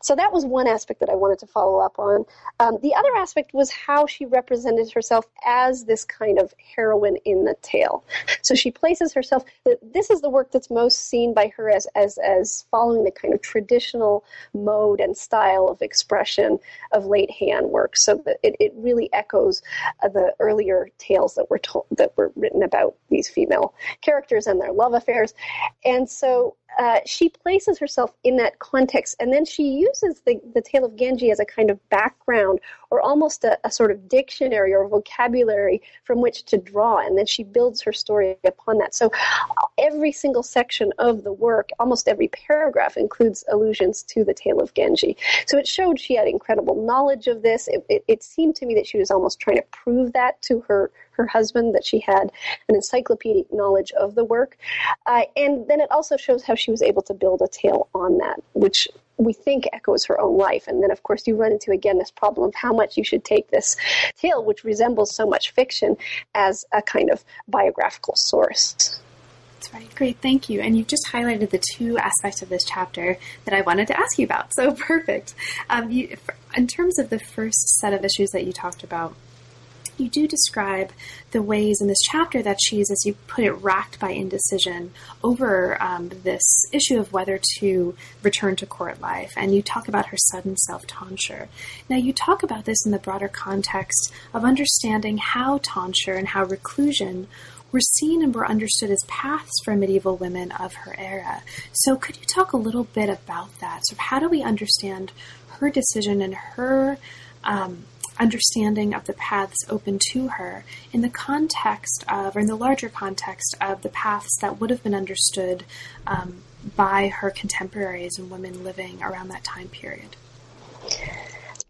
So that was one aspect that I wanted to follow up on. Um, the other aspect was how she represented herself as this kind of heroine in the tale. So she places herself. This is the work that's most seen by her as as as following the kind of traditional mode and style of expression of late Heian work. So that it, it really echoes uh, the earlier tales that were told that were written about these female characters and their love affairs. And so uh, she places herself in that context, and then she uses the, the tale of Genji as a kind of background or almost a, a, sort of dictionary or vocabulary from which to draw, and then she builds her story upon that. So every single section of the work, almost every paragraph, includes allusions to the tale of Genji. So it showed she had incredible knowledge of this. It, it, it seemed to me that she was almost trying to prove that to her her husband that she had an encyclopedic knowledge of the work. Uh, and then it also shows how she was able to build a tale on that, which we think echoes her own life. And then, of course, you run into again this problem of how much you should take this tale, which resembles so much fiction, as a kind of biographical source. That's right. Great. Thank you. And you've just highlighted the two aspects of this chapter that I wanted to ask you about. So perfect. Um, you, in terms of the first set of issues that you talked about, you do describe the ways in this chapter that she's, as you put it, racked by indecision over um, this issue of whether to return to court life. And you talk about her sudden self tonsure. Now, you talk about this in the broader context of understanding how tonsure and how reclusion were seen and were understood as paths for medieval women of her era. So, could you talk a little bit about that? So, how do we understand her decision and her um, understanding of the paths open to her in the context of, or in the larger context of the paths that would have been understood um, by her contemporaries and women living around that time period.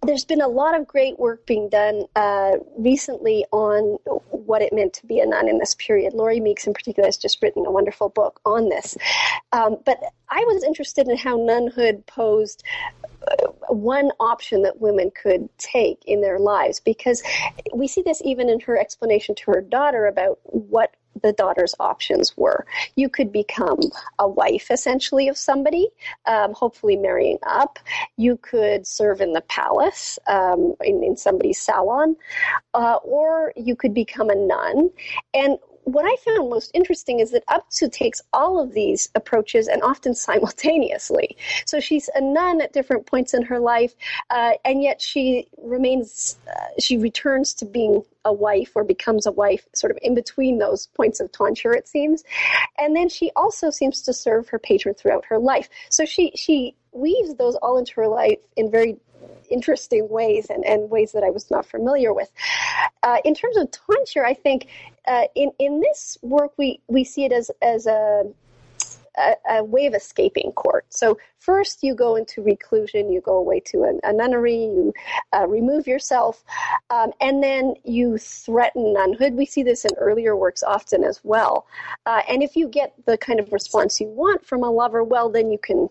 There's been a lot of great work being done uh, recently on what it meant to be a nun in this period. Laurie Meeks, in particular, has just written a wonderful book on this. Um, but I was interested in how nunhood posed one option that women could take in their lives because we see this even in her explanation to her daughter about what the daughter's options were. You could become a wife, essentially, of somebody, um, hopefully marrying up. You could serve in the palace, um, in, in, somebody's salon, uh, or you could become a nun. And what I found most interesting is that Abutsu takes all of these approaches and often simultaneously. So she's a nun at different points in her life, uh, and yet she remains, uh, she returns to being a wife or becomes a wife sort of in between those points of tonsure, it seems. And then she also seems to serve her patron throughout her life. So she, she weaves those all into her life in very interesting ways and, and ways that I was not familiar with. Uh, in terms of tonsure, I think uh, in in this work we we see it as as a a, way of escaping court. So first you go into reclusion, you go away to a, a nunnery, you uh, remove yourself, um, and then you threaten nunhood. We see this in earlier works often as well. Uh, and if you get the kind of response you want from a lover, well, then you can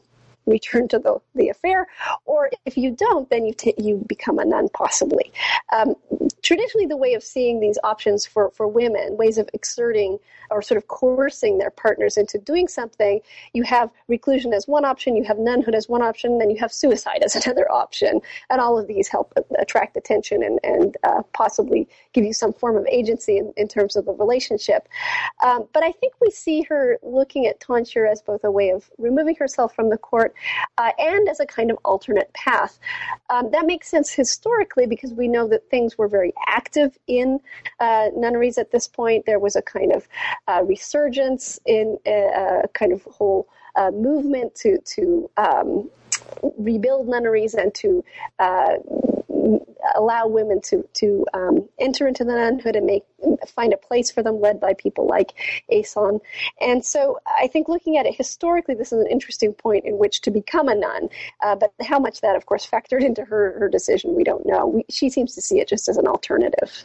return to the, the affair, or if you don't, then you, t- you become a nun possibly. Um, traditionally, the way of seeing these options for, for women, ways of exerting or sort of coercing their partners into doing something, you have reclusion as one option, you have nunhood as one option, then you have suicide as another option. And all of these help attract attention and, and uh, possibly give you some form of agency in, in terms of the relationship. Um, but I think we see her looking at tonsure as both a way of removing herself from the court uh, and as a kind of alternate path. Um, that makes sense historically because we know that things were very active in uh, nunneries at this point. There was a kind of uh, resurgence in a, uh, a, kind of whole uh, movement to to um, rebuild nunneries and to uh, allow women to to um, enter into the nunhood and make find a place for them, led by people like Eison. And so, I think looking at it historically, this is an interesting point in which to become a nun. Uh, but how much that, of course, factored into her her decision, we don't know. We, she seems to see it just as an alternative.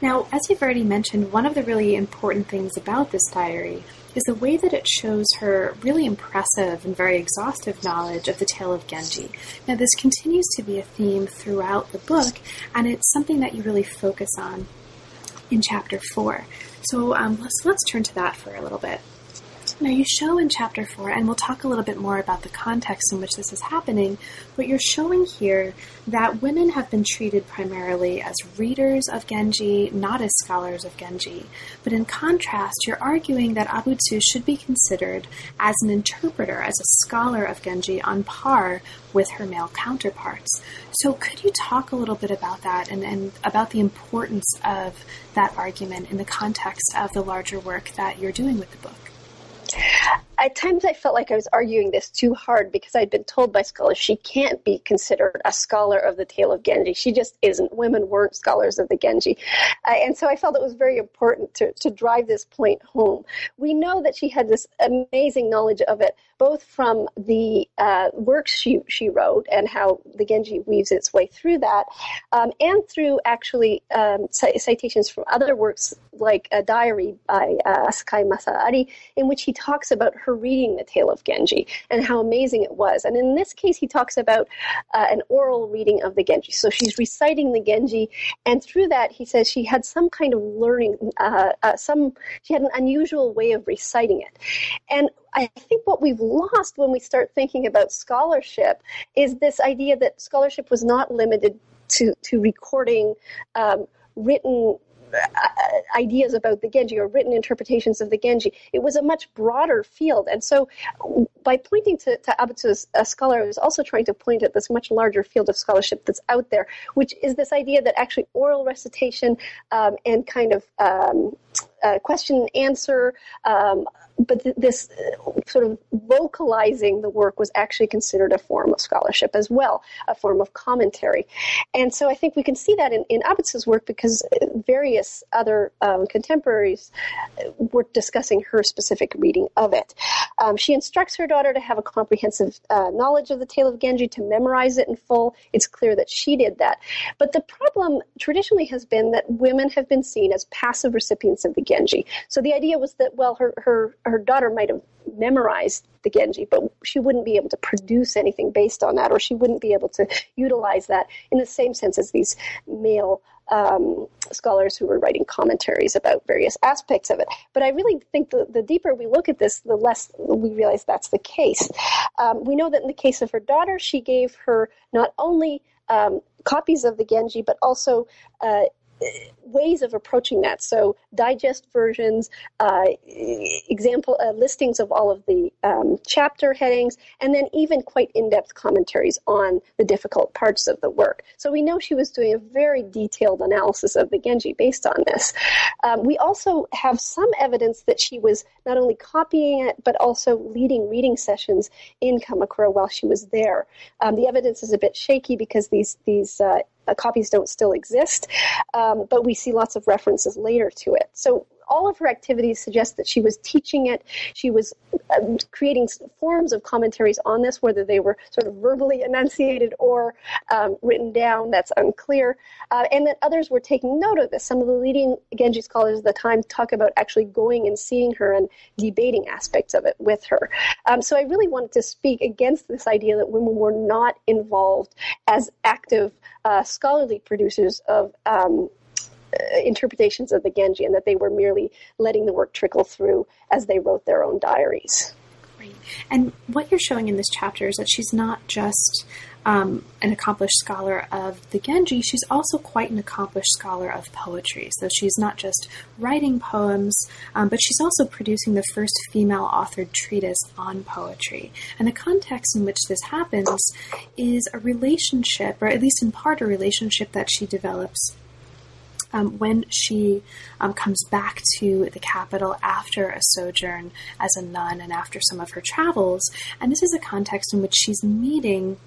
Now, as you've already mentioned, one of the really important things about this diary is the way that it shows her really impressive and very exhaustive knowledge of the tale of Genji. Now, this continues to be a theme throughout the book, and it's something that you really focus on in chapter four. So um, let's let's turn to that for a little bit. Now, you show in chapter 4, and we'll talk a little bit more about the context in which this is happening, but you're showing here that women have been treated primarily as readers of Genji, not as scholars of Genji. But in contrast, you're arguing that Abutsu should be considered as an interpreter, as a scholar of Genji on par with her male counterparts. So, could you talk a little bit about that and, and about the importance of that argument in the context of the larger work that you're doing with the book? At times I felt like I was arguing this too hard because I'd been told by scholars she can't be considered a scholar of the tale of Genji. She just isn't. Women weren't scholars of the Genji. Uh, and so I felt it was very important to, to drive this point home. We know that she had this amazing knowledge of it, both from the uh, works she, she wrote and how the Genji weaves its way through that, um, and through actually um, citations from other works like a diary by uh, Asukai Masaari, in which he talks about her reading the tale of Genji and how amazing it was. And in this case, he talks about uh, an oral reading of the Genji. So she's reciting the Genji, and through that, he says she had some kind of learning, uh, uh, some she had an unusual way of reciting it. And I think what we've lost when we start thinking about scholarship is this idea that scholarship was not limited to to recording um, written uh, ideas about the Genji or written interpretations of the Genji. It was a much broader field. And so by pointing to, to a scholar, I was also trying to point at this much larger field of scholarship that's out there, which is this idea that actually oral recitation um, and kind of um, uh, question and answer um, but th- this uh, sort of vocalizing the work was actually considered a form of scholarship as well, a form of commentary. And so I think we can see that in, in Abutsu's work because various other um, contemporaries uh, were discussing her specific reading of it. Um, she instructs her daughter to have a comprehensive uh, knowledge of the tale of Genji, to memorize it in full. It's clear that she did that. But the problem traditionally has been that women have been seen as passive recipients of the Genji. So the idea was that, well, her, her her daughter might have memorized the Genji, but she wouldn't be able to produce anything based on that, or she wouldn't be able to utilize that in the same sense as these male um, scholars who were writing commentaries about various aspects of it. But I really think the, the deeper we look at this, the less we realize that's the case. Um, we know that in the case of her daughter, she gave her not only um, copies of the Genji, but also uh, ways of approaching that. So digest versions, uh, example uh, listings of all of the um, chapter headings, and then even quite in-depth commentaries on the difficult parts of the work. So we know she was doing a very detailed analysis of the Genji based on this. Um, we also have some evidence that she was not only copying it but also leading reading sessions in Kamakura while she was there. Um, the evidence is a bit shaky because these these uh, uh, copies don't still exist, um, but we see lots of references later to it. So all of her activities suggest that she was teaching it. She was um, creating forms of commentaries on this, whether they were sort of verbally enunciated or um, written down. That's unclear. Uh, and that others were taking note of this. Some of the leading Genji scholars of the time talk about actually going and seeing her and debating aspects of it with her. Um, so I really wanted to speak against this idea that women were not involved as active uh, scholarly producers of um, interpretations of the Genji and that they were merely letting the work trickle through as they wrote their own diaries. Great. And what you're showing in this chapter is that she's not just um, an accomplished scholar of the Genji, she's also quite an accomplished scholar of poetry. So she's not just writing poems, um, but she's also producing the first female authored treatise on poetry. And the context in which this happens is a relationship, or at least in part a relationship that she develops um, when she um, comes back to the capital after a sojourn as a nun and after some of her travels. And this is a context in which she's meeting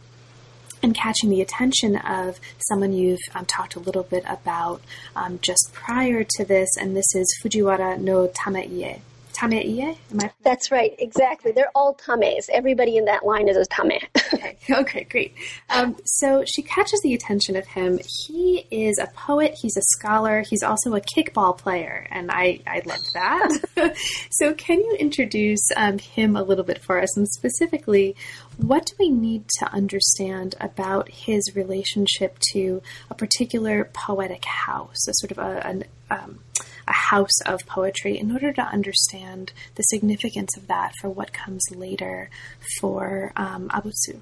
and catching the attention of someone you've um, talked a little bit about um, just prior to this, and this is Fujiwara no Tameie. Tameie? Am I? That's right, exactly. They're all tames. Everybody in that line is a tame. okay. okay, great. Um, so she catches the attention of him. He is a poet, he's a scholar, he's also a kickball player, and I, I love that. so, can you introduce um, him a little bit for us, and specifically, what do we need to understand about his relationship to a particular poetic house, a sort of a, an, um, a house of poetry, in order to understand the significance of that for what comes later for um, Abutsu?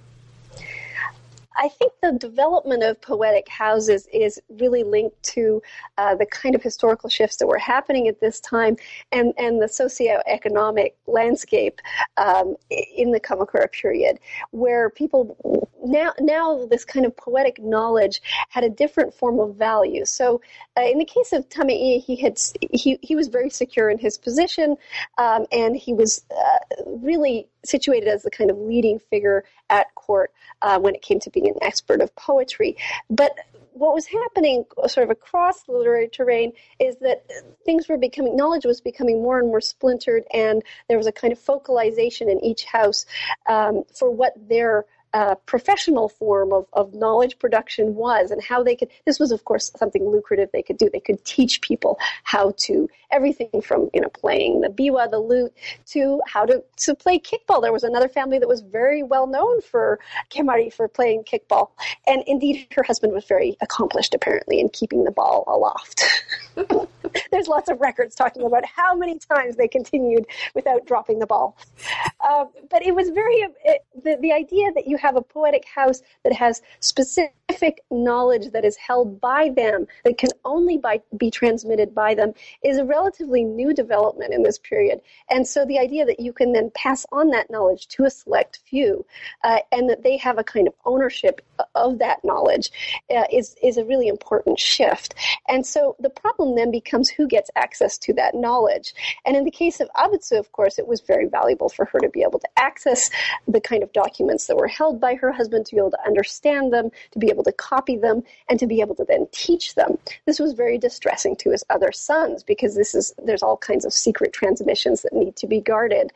I think the development of poetic houses is really linked to uh, the kind of historical shifts that were happening at this time and, and the socioeconomic landscape um, in the Kamakura period, where people now now this kind of poetic knowledge had a different form of value. So, uh, in the case of Tameie, he had he he was very secure in his position, um, and he was uh, really situated as the kind of leading figure at court uh, when it came to being an expert of poetry. But what was happening sort of across the literary terrain is that things were becoming knowledge was becoming more and more splintered and there was a kind of focalization in each house um, for what their uh, professional form of, of knowledge production was and how they could this was of course something lucrative they could do. They could teach people how to everything from you know playing the biwa the lute to how to to play kickball. There was another family that was very well known for kemari for playing kickball. And indeed her husband was very accomplished apparently in keeping the ball aloft. There's lots of records talking about how many times they continued without dropping the ball. Uh, but it was very it, the, the idea that you have a poetic house that has specific knowledge that is held by them, that can only by, be transmitted by them, is a relatively new development in this period. And so the idea that you can then pass on that knowledge to a select few uh, and that they have a kind of ownership of that knowledge uh, is, is a really important shift. And so the problem then becomes who gets access to that knowledge. And in the case of Abutsu, of course, it was very valuable for her to be able to access the kind of documents that were held held by her husband to be able to understand them, to be able to copy them, and to be able to then teach them. This was very distressing to his other sons because this is there's all kinds of secret transmissions that need to be guarded,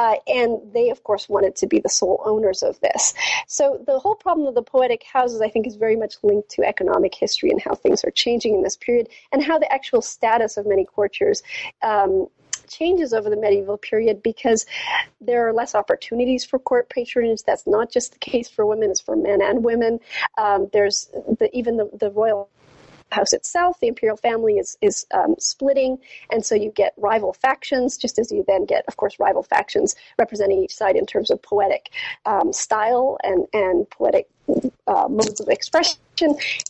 uh, and they of course wanted to be the sole owners of this. So the whole problem of the poetic houses, I think, is very much linked to economic history and how things are changing in this period, and how the actual status of many courtiers um, changes over the medieval period because there are less opportunities for court patronage. That's not just the case for women; it's for men and women. Um, there's the, even the, the royal house itself, the imperial family is is um, splitting, and so you get rival factions, just as you then get, of course, rival factions representing each side in terms of poetic um, style and and poetic uh, modes of expression,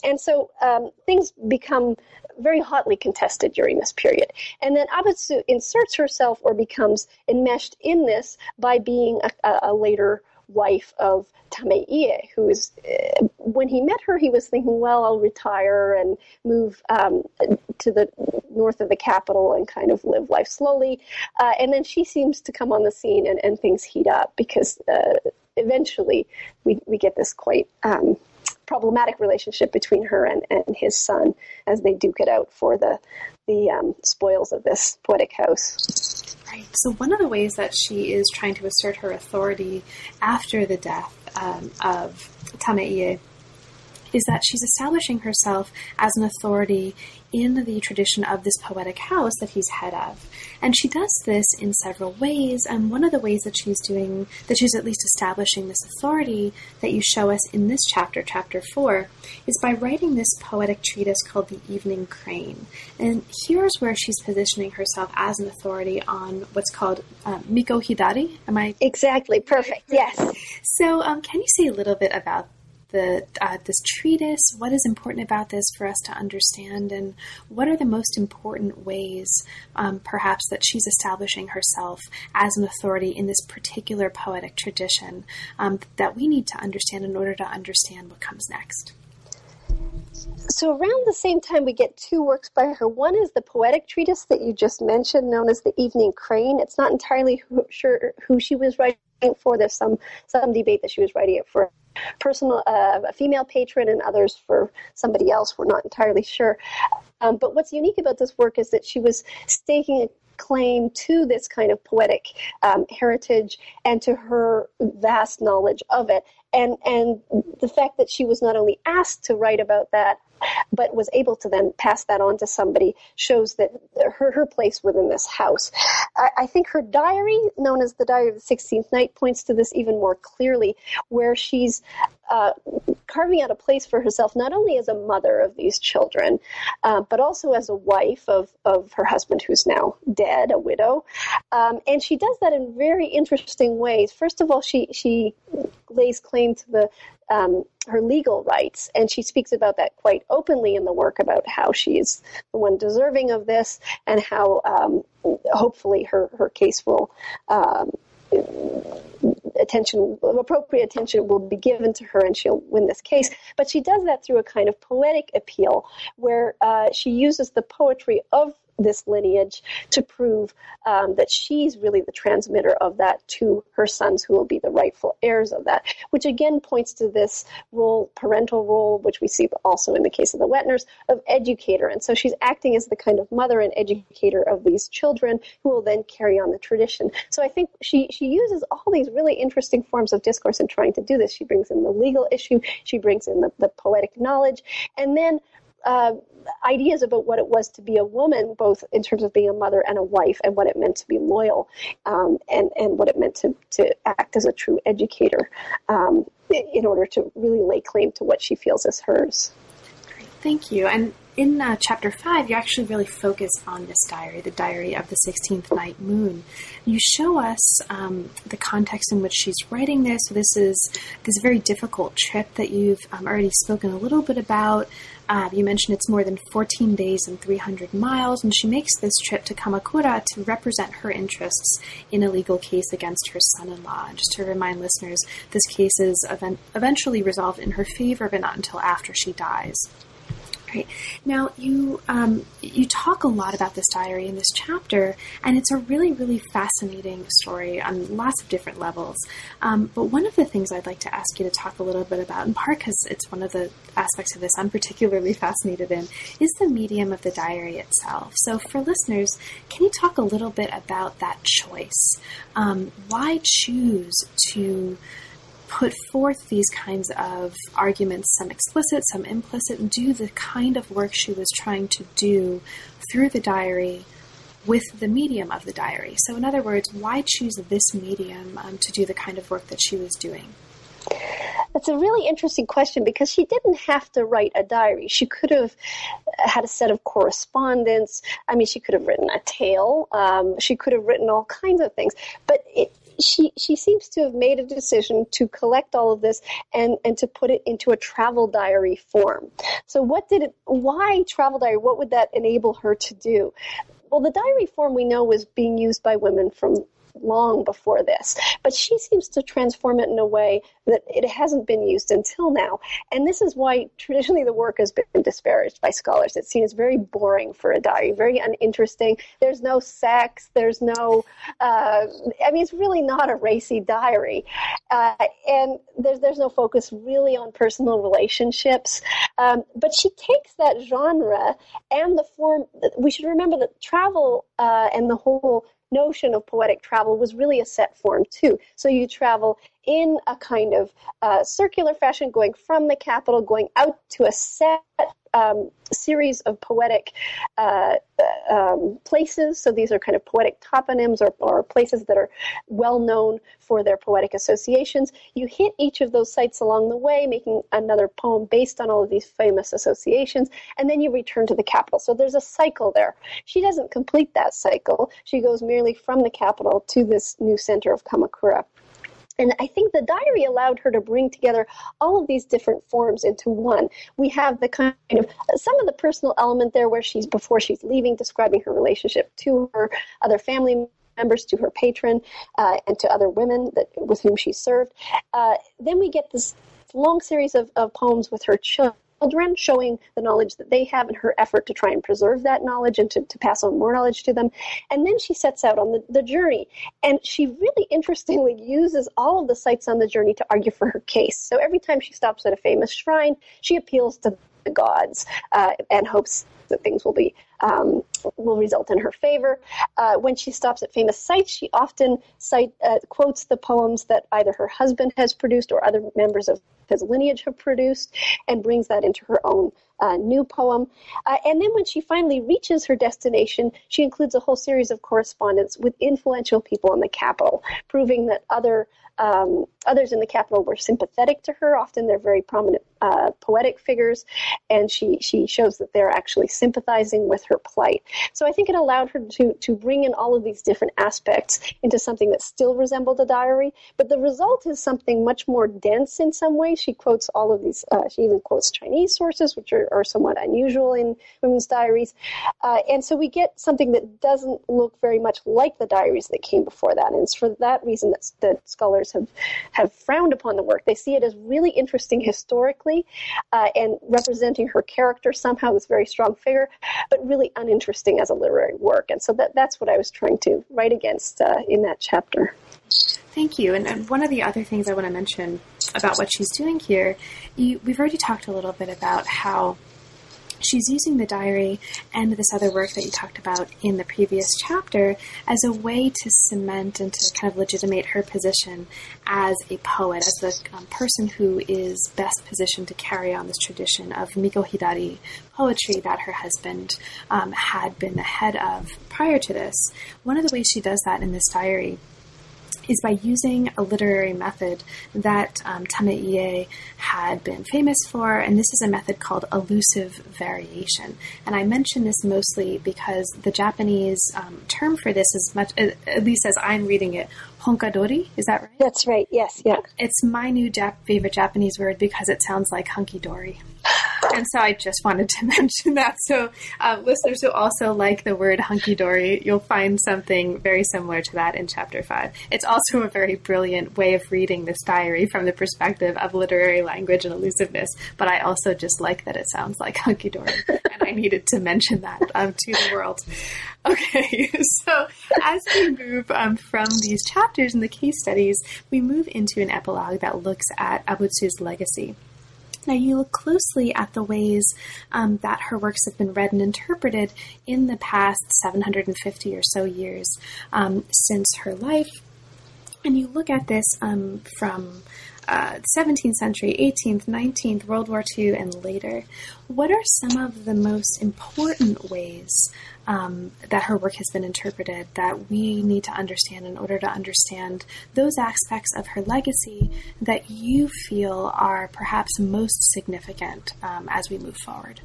and so um, things become very hotly contested during this period. And then Abutsu inserts herself or becomes enmeshed in this by being a, a later wife of Tameie, who is, uh, when he met her, he was thinking, well, I'll retire and move um, to the north of the capital and kind of live life slowly. Uh, and then she seems to come on the scene and, and things heat up because uh, eventually we, we get this quite um, problematic relationship between her and, and his son as they duke it out for the the um, spoils of this poetic house. Right. So one of the ways that she is trying to assert her authority after the death um, of Tameie is that she's establishing herself as an authority in the tradition of this poetic house that he's head of. And she does this in several ways, and one of the ways that she's doing, that she's at least establishing this authority that you show us in this chapter, chapter 4, is by writing this poetic treatise called The Evening Crane. And here's where she's positioning herself as an authority on what's called uh, Miko Hidari. Am I? Exactly, perfect, yes. So, um, can you say a little bit about the uh, this treatise? What is important about this for us to understand, and what are the most important ways, um, perhaps, that she's establishing herself as an authority in this particular poetic tradition um, that we need to understand in order to understand what comes next? So, around the same time, we get two works by her. One is the poetic treatise that you just mentioned, known as the Evening Crane. It's not entirely who, sure who she was writing for. There's some some debate that she was writing it for personal uh, a female patron and others for somebody else. We're not entirely sure. Um, but what's unique about this work is that she was staking a claim to this kind of poetic um, heritage and to her vast knowledge of it. And and the fact that she was not only asked to write about that, but was able to then pass that on to somebody shows that her, her place within this house. I, I think her diary, known as the Diary of the 16th Night, points to this even more clearly, where she's uh, carving out a place for herself not only as a mother of these children, uh, but also as a wife of, of her husband who's now dead, a widow. Um, and she does that in very interesting ways. First of all, she, she lays claim to the um, her legal rights, and she speaks about that quite openly in the work about how she's the one deserving of this, and how um, hopefully her her case will. Um, attention, appropriate attention will be given to her and she'll win this case. But she does that through a kind of poetic appeal where uh, she uses the poetry of this lineage to prove um, that she's really the transmitter of that to her sons, who will be the rightful heirs of that. Which again points to this role, parental role, which we see also in the case of the wet nurse, of educator. And so she's acting as the kind of mother and educator of these children, who will then carry on the tradition. So I think she she uses all these really interesting forms of discourse in trying to do this. She brings in the legal issue, she brings in the, the poetic knowledge, and then uh, ideas about what it was to be a woman, both in terms of being a mother and a wife, and what it meant to be loyal, um, and and what it meant to to act as a true educator, um, in order to really lay claim to what she feels is hers. Thank you. And in uh, chapter five, you actually really focus on this diary, the diary of the 16th night moon. You show us um, the context in which she's writing this. So this is this very difficult trip that you've um, already spoken a little bit about. Uh, you mentioned it's more than 14 days and 300 miles, and she makes this trip to Kamakura to represent her interests in a legal case against her son in law. Just to remind listeners, this case is event- eventually resolved in her favor, but not until after she dies. Right. Now, you um, you talk a lot about this diary in this chapter, and it's a really, really fascinating story on lots of different levels. Um, but one of the things I'd like to ask you to talk a little bit about, in part because it's one of the aspects of this I'm particularly fascinated in, is the medium of the diary itself. So, for listeners, can you talk a little bit about that choice? Um, why choose to put forth these kinds of arguments, some explicit, some implicit, and do the kind of work she was trying to do through the diary with the medium of the diary. So, in other words, why choose this medium um, to do the kind of work that she was doing? That's a really interesting question because she didn't have to write a diary. She could have had a set of correspondence. I mean, she could have written a tale. Um, she could have written all kinds of things. But it, she she seems to have made a decision to collect all of this and and to put it into a travel diary form. So what did it why travel diary? What would that enable her to do? Well, the diary form we know was being used by women from long before this. But she seems to transform it in a way that it hasn't been used until now. And this is why traditionally the work has been disparaged by scholars. It's seen as very boring for a diary, very uninteresting. There's no sex, there's no, uh, I mean, it's really not a racy diary. Uh, and there's, there's no focus really on personal relationships. Um, but she takes that genre and the form, we should remember that travel uh, and the whole notion of poetic travel was really a set form too. So you travel in a kind of uh, circular fashion, going from the capital, going out to a set um, series of poetic uh, um, places. So these are kind of poetic toponyms or, or, places that are well known for their poetic associations. You hit each of those sites along the way, making another poem based on all of these famous associations, and then you return to the capital. So there's a cycle there. She doesn't complete that cycle. She goes merely from the capital to this new center of Kamakura. And I think the diary allowed her to bring together all of these different forms into one. We have the kind of some of the personal element there where she's before she's leaving, describing her relationship to her other family members, to her patron, uh, and to other women that with whom she served. Uh, then we get this long series of, of poems with her children children, showing the knowledge that they have and her effort to try and preserve that knowledge and to, to pass on more knowledge to them. And then she sets out on the, the journey. And she really interestingly uses all of the sites on the journey to argue for her case. So every time she stops at a famous shrine, she appeals to the gods uh, and hopes that things will be um, will result in her favor. Uh, when she stops at famous sites, she often cite, uh, quotes the poems that either her husband has produced or other members of his lineage have produced, and brings that into her own uh, new poem. Uh, and then when she finally reaches her destination, she includes a whole series of correspondence with influential people in the capital, proving that other um, others in the capital were sympathetic to her. Often they're very prominent uh, poetic figures, and she she shows that they're actually sympathizing with her plight. So I think it allowed her to to bring in all of these different aspects into something that still resembled a diary, but the result is something much more dense in some ways. She quotes all of these. Uh, she even quotes Chinese sources, which are, are somewhat unusual in women's diaries, uh, and so we get something that doesn't look very much like the diaries that came before that. And it's for that reason that, that scholars have have frowned upon the work. They see it as really interesting historically uh, and representing her character somehow, this very strong figure, but really uninteresting as a literary work. And so that, that's what I was trying to write against uh, in that chapter. Thank you. And, and, one of the other things I want to mention about what she's doing here, you, we've already talked a little bit about how she's using the diary and this other work that you talked about in the previous chapter as a way to cement and to kind of legitimate her position as a poet, as the um, person who is best positioned to carry on this tradition of Miko Hidari poetry that her husband um, had been the head of prior to this. One of the ways she does that in this diary is by using a literary method that um, had been famous for, and this is a method called allusive variation. And I mention this mostly because the Japanese um, term for this is much, at least as I'm reading it, honkadori. Is that right? That's right. Yes. Yeah. It's my new Jap- favorite Japanese word because it sounds like hunky dory. And so I just wanted to mention that. So, uh, listeners who also like the word hunky dory, you'll find something very similar to that in chapter five. It's also a very brilliant way of reading this diary from the perspective of literary language and allusiveness. But I also just like that it sounds like hunky dory. and I needed to mention that um, to the world. Okay, so as we move um, from these chapters in the case studies, we move into an epilogue that looks at Abutsu's legacy. Now, you look closely at the ways um, that her works have been read and interpreted in the past 750 or so years um, since her life, and you look at this um, from uh, 17th century, 18th, 19th, World War II, and later. What are some of the most important ways um, that her work has been interpreted that we need to understand in order to understand those aspects of her legacy that you feel are perhaps most significant um, as we move forward?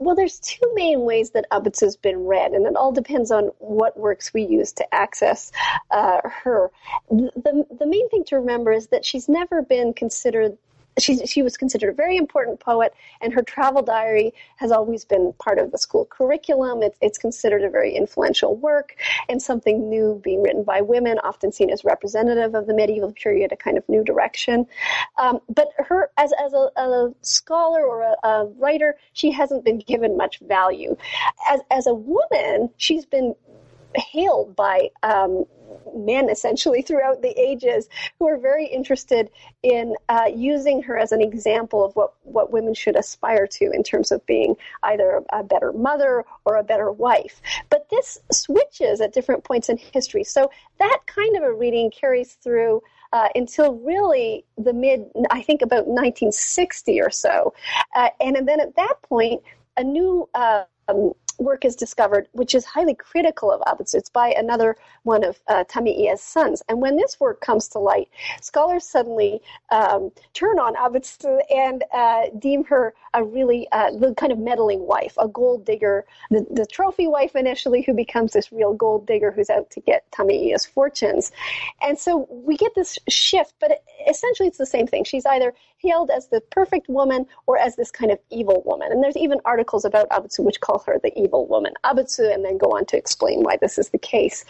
Well, there's two main ways that Abutsu has been read, and it all depends on what works we use to access uh, her. The, the main thing to remember is that she's never been considered she, she was considered a very important poet, and her travel diary has always been part of the school curriculum. It's, it's considered a very influential work and something new being written by women, often seen as representative of the medieval period, a kind of new direction. Um, but her, as, as a, a scholar or a, a, writer, she hasn't been given much value. As, as a woman, she's been hailed by um, men essentially throughout the ages who are very interested in uh, using her as an example of what, what women should aspire to in terms of being either a better mother or a better wife. But this switches at different points in history. So that kind of a reading carries through. Uh, until really the mid, I think about 1960 or so. Uh, and, and then at that point, a new uh, um, work is discovered, which is highly critical of Abutsu. It's by another one of uh, Tameie's sons. And when this work comes to light, scholars suddenly um, turn on Abutsu and uh, deem her a really uh, the kind of meddling wife, a gold digger, the, the trophy wife initially, who becomes this real gold digger who's out to get Tameie's fortunes. And so we get this shift, but essentially it's the same thing. She's either hailed as the perfect woman or as this kind of evil woman. And there's even articles about Abutsu which call her the evil woman, Abutsu, and then go on to explain why this is the case.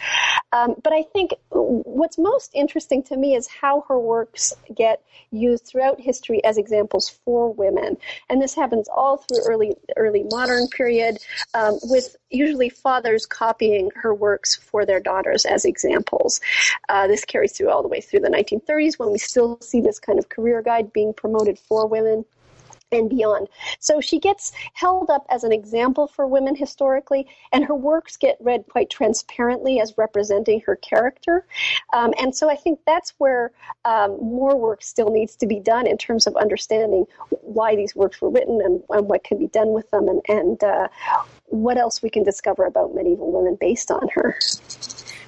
Um, but I think what's most interesting to me is how her works get used throughout history as examples for women. And this happens all through early early modern period, um, with usually fathers copying her works for their daughters as examples. Uh, this carries through all the way through the 1930s when we still see this kind of career guide being promoted for women and beyond. So she gets held up as an example for women historically, and her works get read quite transparently as representing her character. Um, and so I think that's where um, more work still needs to be done in terms of understanding why these works were written and, and what can be done with them, and, and uh, what else we can discover about medieval women based on her.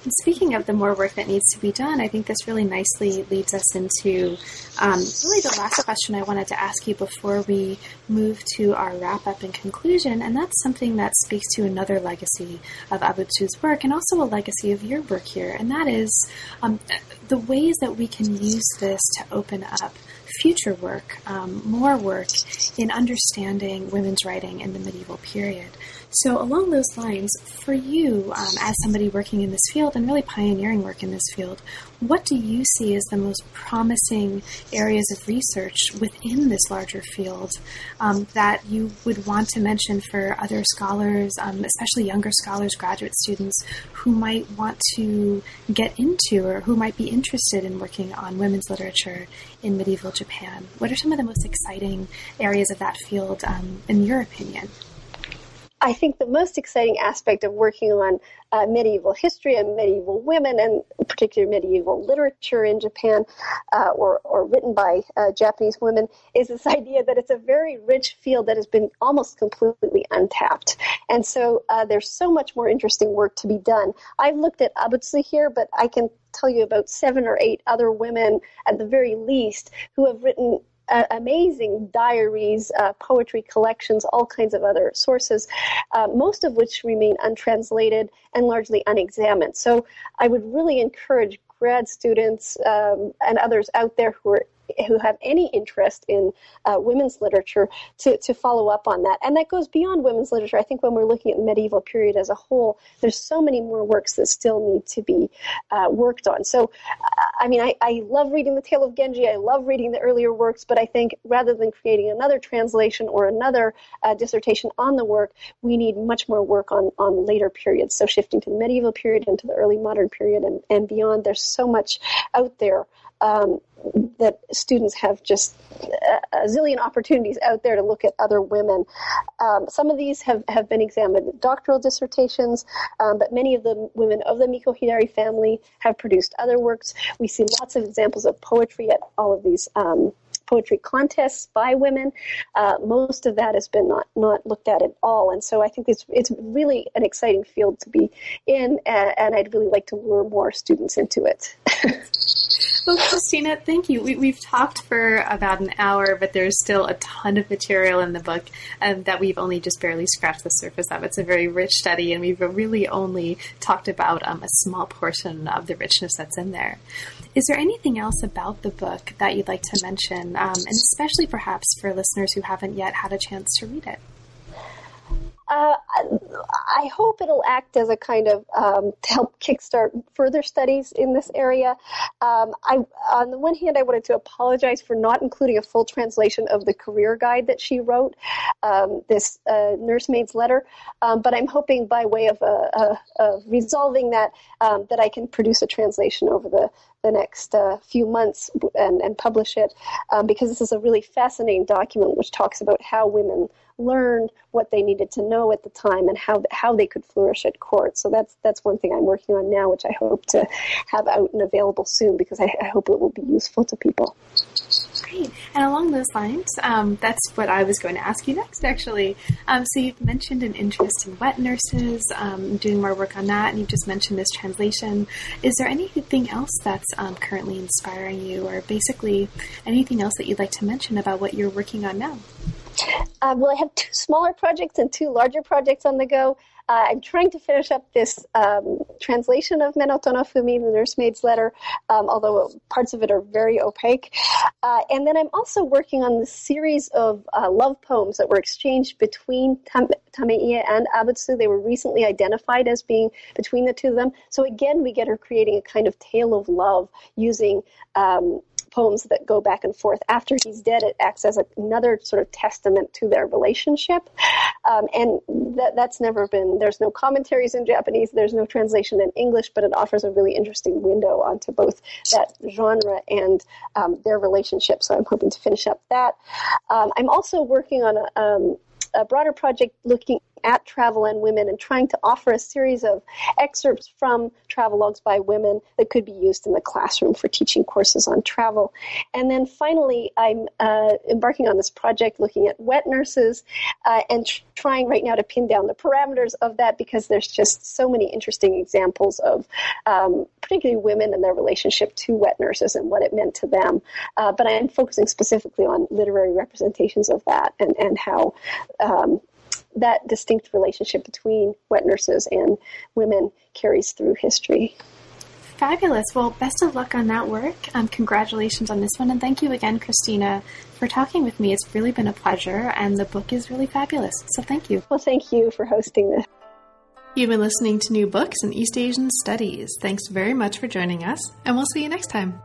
Speaking of the more work that needs to be done, I think this really nicely leads us into um, really the last question I wanted to ask you before we move to our wrap up and conclusion. And that's something that speaks to another legacy of Abutsu's work and also a legacy of your work here. And that is um, the ways that we can use this to open up future work, um, more work in understanding women's writing in the medieval period. So, along those lines, for you, um, as somebody working in this field and really pioneering work in this field, what do you see as the most promising areas of research within this larger field um, that you would want to mention for other scholars, um, especially younger scholars, graduate students, who might want to get into or who might be interested in working on women's literature in medieval Japan? What are some of the most exciting areas of that field, um, in your opinion? I think the most exciting aspect of working on uh, medieval history and medieval women, and particularly medieval literature in Japan, uh, or, or written by uh, Japanese women, is this idea that it's a very rich field that has been almost completely untapped. And so uh, there's so much more interesting work to be done. I've looked at Abutsu here, but I can tell you about seven or eight other women at the very least who have written uh, amazing diaries, uh, poetry collections, all kinds of other sources, uh, most of which remain untranslated and largely unexamined. So I would really encourage grad students um, and others out there who are who have any interest in uh, women's literature to, to follow up on that. And that goes beyond women's literature. I think when we're looking at the medieval period as a whole, there's so many more works that still need to be uh, worked on. So, uh, I mean, I, I love reading the Tale of Genji. I love reading the earlier works, but I think rather than creating another translation or another uh, dissertation on the work, we need much more work on, on later periods. So shifting to the medieval period and to the early modern period and, and beyond, there's so much out there um, that students have just a zillion opportunities out there to look at other women. Um, some of these have, have been examined in doctoral dissertations, um, but many of the women of the Mikohidari family have produced other works. We see lots of examples of poetry at all of these um, poetry contests by women. Uh, most of that has been not, not looked at at all. And so I think it's, it's really an exciting field to be in, and, and I'd really like to lure more students into it. well, Christina, thank you. We, have talked for about an hour, but there's still a ton of material in the book um, that we've only just barely scratched the surface of. It's a very rich study, and we've really only talked about um, a small portion of the richness that's in there. Is there anything else about the book that you'd like to mention, um, and especially perhaps for listeners who haven't yet had a chance to read it? Uh, I hope it'll act as a kind of um, to help kickstart further studies in this area. Um, I, on the one hand, I wanted to apologize for not including a full translation of the career guide that she wrote, um, this uh, nursemaid's letter. Um, but I'm hoping, by way of uh, uh resolving that, um, that I can produce a translation over the the next uh, few months and, and publish it um, because this is a really fascinating document which talks about how women learned what they needed to know at the time and how how they could flourish at court. So that's that's one thing I'm working on now, which I hope to have out and available soon because I, I hope it will be useful to people. Great. And along those lines, um, that's what I was going to ask you next, actually. Um, so you've mentioned an interest in wet nurses, um, doing more work on that, and you've just mentioned this translation. Is there anything else that's um, currently inspiring you, or basically anything else that you'd like to mention about what you're working on now? Uh, well, I have two smaller projects and two larger projects on the go. Uh, I'm trying to finish up this um, translation of Menoto no Fumi, the nursemaid's letter, um, although parts of it are very opaque. Uh, and then I'm also working on the series of uh, love poems that were exchanged between Tam- and Abutsu. They were recently identified as being between the two of them. So again, we get her creating a kind of tale of love using. Um, poems that go back and forth. After he's dead, it acts as another sort of testament to their relationship. Um, and that, that's never been, there's no commentaries in Japanese, there's no translation in English, but it offers a really interesting window onto both that genre and um, their relationship. So I'm hoping to finish up that. Um, I'm also working on a, um, a broader project looking at travel and women and trying to offer a series of excerpts from travelogues by women that could be used in the classroom for teaching courses on travel. And then finally, I'm uh, embarking on this project looking at wet nurses uh, and tr- trying right now to pin down the parameters of that because there's just so many interesting examples of um, particularly women and their relationship to wet nurses and what it meant to them. Uh, but I'm focusing specifically on literary representations of that and, and how um, that distinct relationship between wet nurses and women carries through history. Fabulous. Well, best of luck on that work. Um, congratulations on this one. And thank you again, Christina, for talking with me. It's really been a pleasure, and the book is really fabulous. So thank you. Well, thank you for hosting this. You've been listening to New Books in East Asian Studies. Thanks very much for joining us, and we'll see you next time.